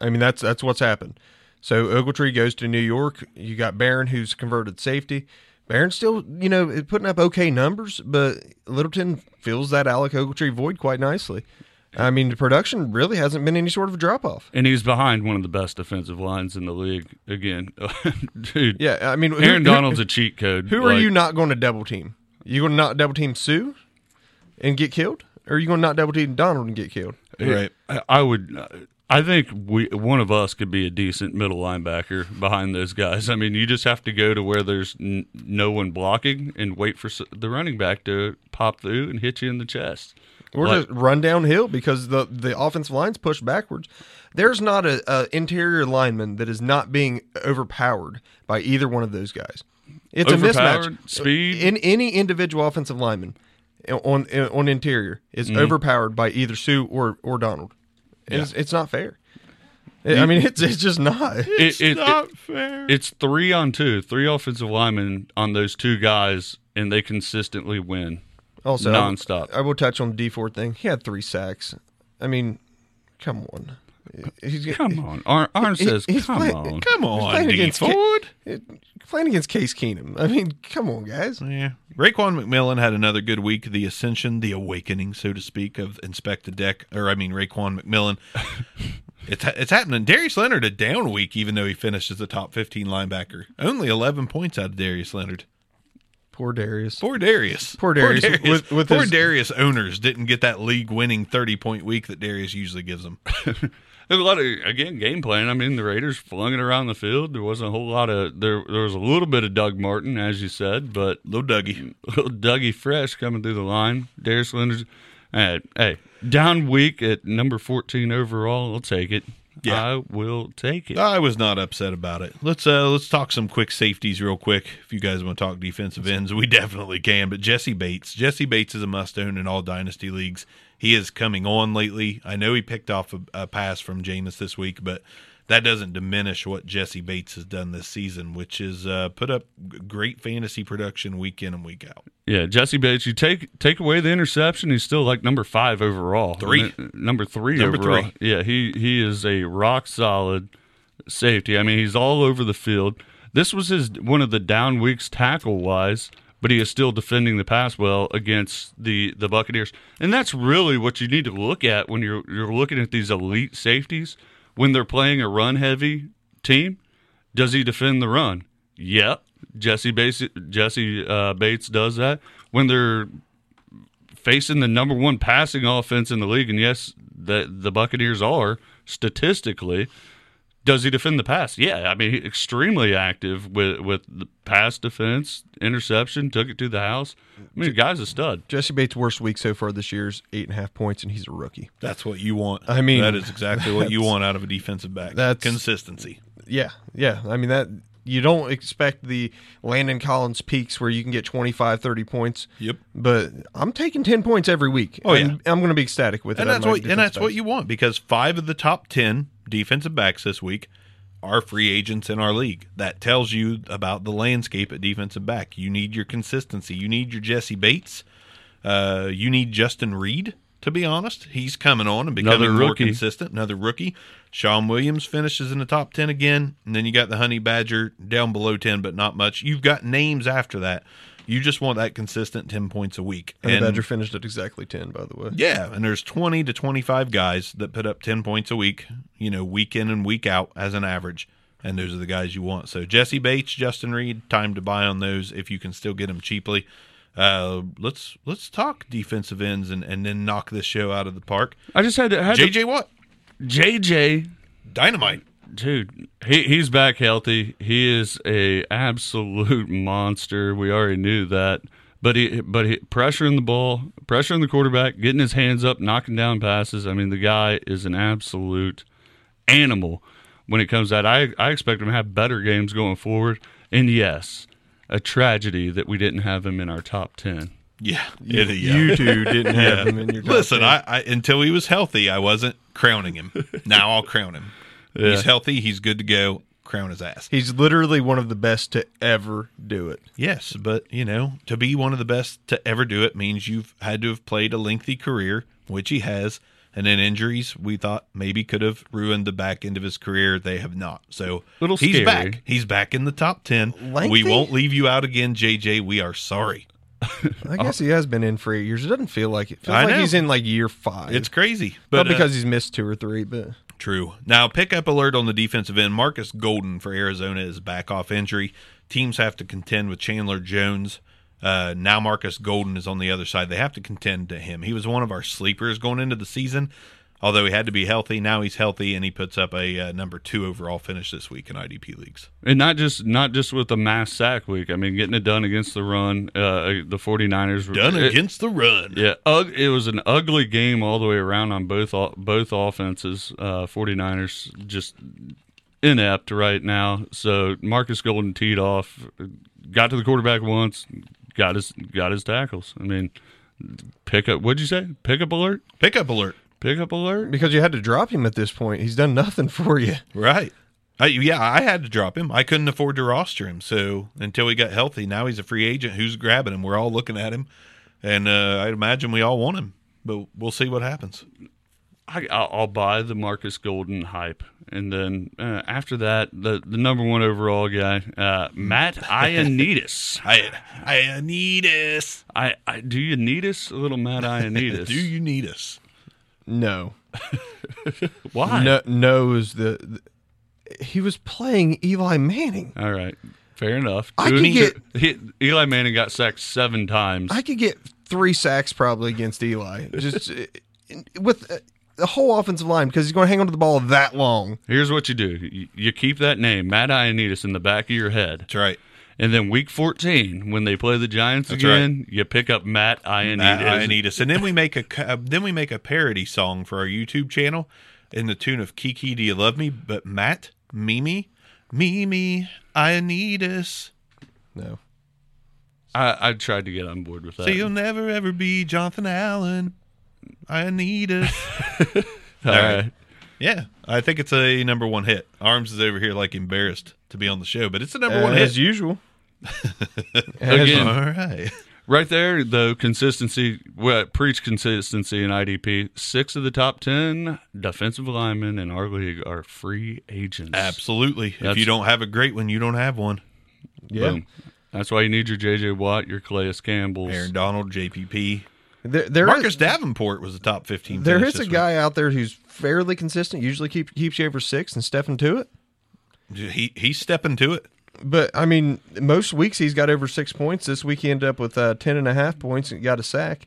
S3: I mean, that's that's what's happened. So Ogletree goes to New York. You got Barron, who's converted safety. Barron's still, you know, putting up okay numbers, but Littleton fills that Alec Ogletree void quite nicely. I mean, the production really hasn't been any sort of a drop off.
S4: And he's behind one of the best defensive lines in the league. Again, dude.
S3: Yeah, I mean, who-
S4: Aaron
S3: who-
S4: Donald's a cheat code.
S3: Who are you not going to double team? You going to not double team Suh and get killed, or are you going to not double team Donald and get killed?
S2: Right.
S4: I, I would. Uh, I think we one of us could be a decent middle linebacker behind those guys. I mean, you just have to go to where there's n- no one blocking and wait for s- the running back to pop through and hit you in the chest.
S3: Or
S4: Like-
S3: just run downhill because the the offensive line's pushed backwards. There's not a, a interior lineman that is not being overpowered by either one of those guys. It's a mismatch.
S4: speed.
S3: in any individual offensive lineman on on interior is
S4: Mm-hmm.
S3: overpowered by either Suh or or Donald. It's, it's not fair. I mean, it's it's just not.
S4: It's it-
S2: not fair.
S4: It's three on two, three offensive linemen on those two guys, and they consistently win.
S3: Also, I will-
S4: Nonstop.
S3: I will touch on the Dee Ford thing. He had three sacks. I mean, come on. He's,
S4: Come on, Arn, Arn says,
S3: he's
S4: "Come
S3: play-
S4: on."
S2: Come
S3: He's
S2: on,
S3: playing
S2: D
S3: against Ca-
S2: Ford.
S3: playing against Case Keenum. I mean, come on, guys.
S2: Yeah. Raekwon McMillan had another good week. The ascension, the awakening, so to speak, of Inspectah Deck, or I mean Raekwon McMillan. it's it's happening. Darius Leonard a down week, even though he finished as a top fifteen linebacker. Only eleven points out of Darius Leonard.
S3: Poor Darius.
S2: Poor Darius.
S3: Poor Darius. With- with
S2: poor
S3: his-
S2: Darius owners didn't get that league winning thirty point week that Darius usually gives them.
S4: There's a lot of again game plan. I mean, the Raiders flung it around the field. There wasn't a whole lot of there. There was a little bit of Doug Martin, as you said, but
S2: Little Dougie.
S4: little Dougie Fresh coming through the line. Darius Leonard, hey, hey, down week at number fourteen overall. I'll take it.
S2: Yeah.
S4: I will take it.
S2: I was not upset about it. Let's uh let's talk some quick safeties real quick. If you guys want to talk defensive ends, we definitely can. But Jessie Bates, Jessie Bates is a must own in all dynasty leagues. He is coming on lately. I know he picked off a, a pass from Jameis this week, but that doesn't diminish what Jessie Bates has done this season, which is uh, put up great fantasy production week in and week out.
S4: Yeah, Jessie Bates. You take take away the interception, he's still like number five overall.
S2: Three.
S4: Number three
S2: Number
S4: overall.
S2: three.
S4: Yeah, he he is a rock solid safety. I mean, he's all over the field. This was his one of the down weeks tackle wise, but he is still defending the pass well against the the Buccaneers. And that's really what you need to look at when you're you're looking at these elite safeties when they're playing a run heavy team. Does he defend the run? Yep. Jessie Bates, Jessie uh, Bates does that when they're facing the number one passing offense in the league, and yes, the the Buccaneers are statistically. Does he defend the pass? Yeah, I mean, extremely active with with the pass defense, interception, took it to the house. I mean, the guy's a stud.
S3: Jessie Bates' worst week so far this year is eight and a half points, and he's a rookie.
S2: That's what you want.
S3: I mean,
S2: that is exactly what you want out of a defensive back.
S3: that's-
S2: consistency.
S3: Yeah, yeah. I mean that you don't expect the Landon Collins peaks where you can get 25, 30 points.
S2: Yep.
S3: But I'm taking 10 points every week.
S2: Oh,
S3: and
S2: yeah.
S3: I'm going to be ecstatic with
S2: and
S3: it.
S2: that's what and that's what you want because five of the top ten defensive backs this week are free agents in our league. That tells you about the landscape at defensive back. You need your consistency. You need your Jessie Bates. Uh, you need Justin Reid. To be honest, he's coming on and becoming
S4: Another
S2: more
S4: rookie.
S2: consistent. Another rookie. Sean Williams finishes in the top ten again, and then you got the Honey Badger down below ten, but not much. You've got names after that. You just want that consistent ten points a week.
S3: And, the Badger finished at exactly 10, by the way.
S2: Yeah, and there's 20 to 25 guys that put up 10 points a week, you know, week in and week out as an average. And those are the guys you want. So Jessie Bates, Justin Reid, time to buy on those if you can still get them cheaply. Uh, let's let's talk defensive ends and, and then knock this show out of the park.
S4: I just had to had to-
S2: JJ Watt,
S4: JJ
S2: dynamite.
S4: dude he he's back healthy. He is a absolute monster. We already knew that. But he but he pressuring the ball pressuring the quarterback getting his hands up knocking down passes. I mean the guy is an absolute animal when it comes to that. I i expect him to have better games going forward. And yes a tragedy that we didn't have him in our top 10
S2: Yeah,
S3: You,
S2: it- yeah.
S3: you two didn't have him in your top
S2: Listen,
S3: 10.
S2: I, I until he was healthy, I wasn't crowning him. now I'll crown him.
S4: Yeah.
S2: He's healthy. He's good to go. Crown his ass.
S3: He's literally one of the best to ever do it.
S2: Yes, but you know, to be one of the best to ever do it means you've had to have played a lengthy career, which he has. And then injuries, we thought maybe could have ruined the back end of his career. They have not. So
S4: Little
S2: he's
S4: scary.
S2: back. He's back in the top ten.
S3: Lengthy?
S2: We won't leave you out again, JJ. We are sorry.
S3: I guess he has been in for eight years. It doesn't feel like it. Feels
S2: I
S3: like
S2: know.
S3: he's in like year five.
S2: It's crazy,
S3: but
S2: but
S3: not
S2: uh,
S3: because he's missed two or three. But
S2: True. Now, pickup alert on the defensive end. Marcus Golden for Arizona is back off injury. Teams have to contend with Chandler Jones. Uh, now Marcus Golden is on the other side. They have to contend to him. He was one of our sleepers going into the season, although he had to be healthy. Now he's healthy, and he puts up a uh, number two overall finish this week in IDP leagues.
S4: And not just not just with the mass sack week. I mean, getting it done against the run. Uh, the 49ers were-
S2: Done
S4: it-
S2: against the run.
S4: Yeah, ug- it was an ugly game all the way around on both both offenses. Uh, 49ers just inept right now. So Marcus Golden teed off, got to the quarterback once, got his got his tackles. I mean, pick up. What'd you say? Pickup alert.
S2: Pickup alert.
S4: Pickup alert.
S3: because you had to drop him at this point, he's done nothing for you.
S2: Right. I, yeah, I had to drop him. I couldn't afford to roster him. So until he got healthy, now he's a free agent. Who's grabbing him? We're all looking at him, and uh, I imagine we all want him. But we'll see what happens.
S4: I, I'll, I'll buy the Marcus Golden hype, and then uh, after that, the the number one overall guy, uh, Matt Ioannidis.
S2: I I need us.
S4: I, I do you need us a little Matt Ioannidis?
S2: Do you need us?
S3: No,
S4: Why?
S3: no, no is the, the he was playing Eli Manning.
S4: All right, fair enough.
S3: I
S4: Two
S3: could
S4: inter- he, Eli Manning got sacked seven times.
S3: I could get three sacks probably against Eli, just with uh, the whole offensive line because he's going to hang on to the ball that long.
S4: Here's what you do: you, keep that name, Matt Ioannidis, in the back of your head,
S2: That's right.
S4: and then Week 14, when they play the Giants
S2: That's
S4: again, you pick up Matt Ioannidis.
S2: I, I need us, and then we make a uh, then we make a parody song for our YouTube channel in the tune of Kiki, Do You Love Me? But Matt, Mimi, Mimi, I need us.
S3: No,
S4: I, I tried to get on board with that.
S2: So you'll never ever be Jonathan Allen. I need us.
S4: All right.
S2: right. Yeah, I think it's a number one hit. Arms is over here like embarrassed to be on the show, but it's a number one
S3: as usual.
S4: Again,
S2: All right.
S4: Right there, though, consistency, well, preach consistency in IDP. Six of the top 10 defensive linemen in our league are free agents.
S2: Absolutely. if you don't have a great one, you don't have one.
S3: Yeah.
S4: Boom. That's why you need your J.J. Watt, your Calais Campbells.
S2: Aaron Donald, JPP.
S3: There, there
S2: Marcus
S3: is-
S2: Davenport was a top 15.
S3: there is a guy out there who's fairly consistent. Usually keep, keeps you over six and Stephon
S2: Tuitt. He, he's stepping to it.
S3: But I mean, most weeks he's got over six points. This week he ended up with uh, ten and a half points and got a sack.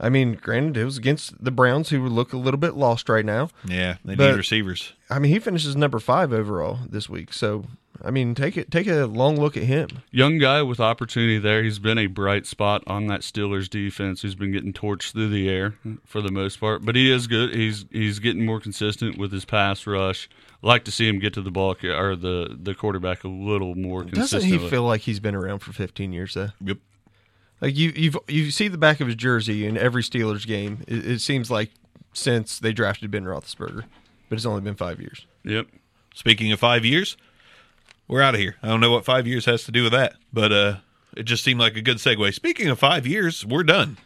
S3: I mean, granted, it was against the Browns, who look a little bit lost right now.
S2: Yeah, they
S3: But-
S2: need receivers.
S3: I mean, he finishes number five overall this week. So, I mean, take it, take a long look at him.
S4: Young guy with opportunity there. He's been a bright spot on that Steelers defense who's been getting torched through the air for the most part. But he is good. He's he's getting more consistent with his pass rush. Like to see him get to the ball or the, the quarterback a little more
S3: Doesn't he feel like he's been around for 15 years though?
S2: Yep.
S3: Like you, you've you see the back of his jersey in every Steelers game. It, it seems like since they drafted Ben Roethlisberger, but it's only been five years.
S4: Yep.
S2: Speaking of five years, we're out of here. I don't know what five years has to do with that, but uh, it just seemed like a good segue. Speaking of five years, we're done.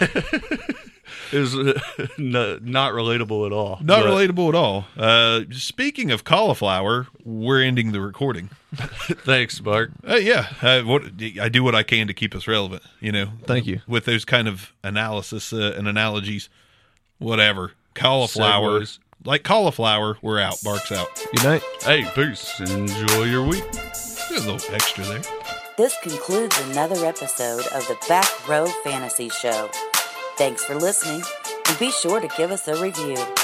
S4: It was no, not relatable at all.
S2: Not
S4: But
S2: relatable at all. Uh, speaking of cauliflower, we're ending the recording.
S4: Thanks, Mark.
S2: Uh, yeah, uh, what I do what I can to keep us relevant. You know,
S3: Thank you.
S2: with those kind of analysis uh, and analogies. Whatever cauliflower,
S4: Segues.
S2: like cauliflower, we're out. Barks out.
S3: Good night.
S4: Hey, peace. Enjoy your week.
S2: There's a little extra there.
S1: This concludes another episode of the Back Row Fantasy Show. Thanks for listening, and be sure to give us a review.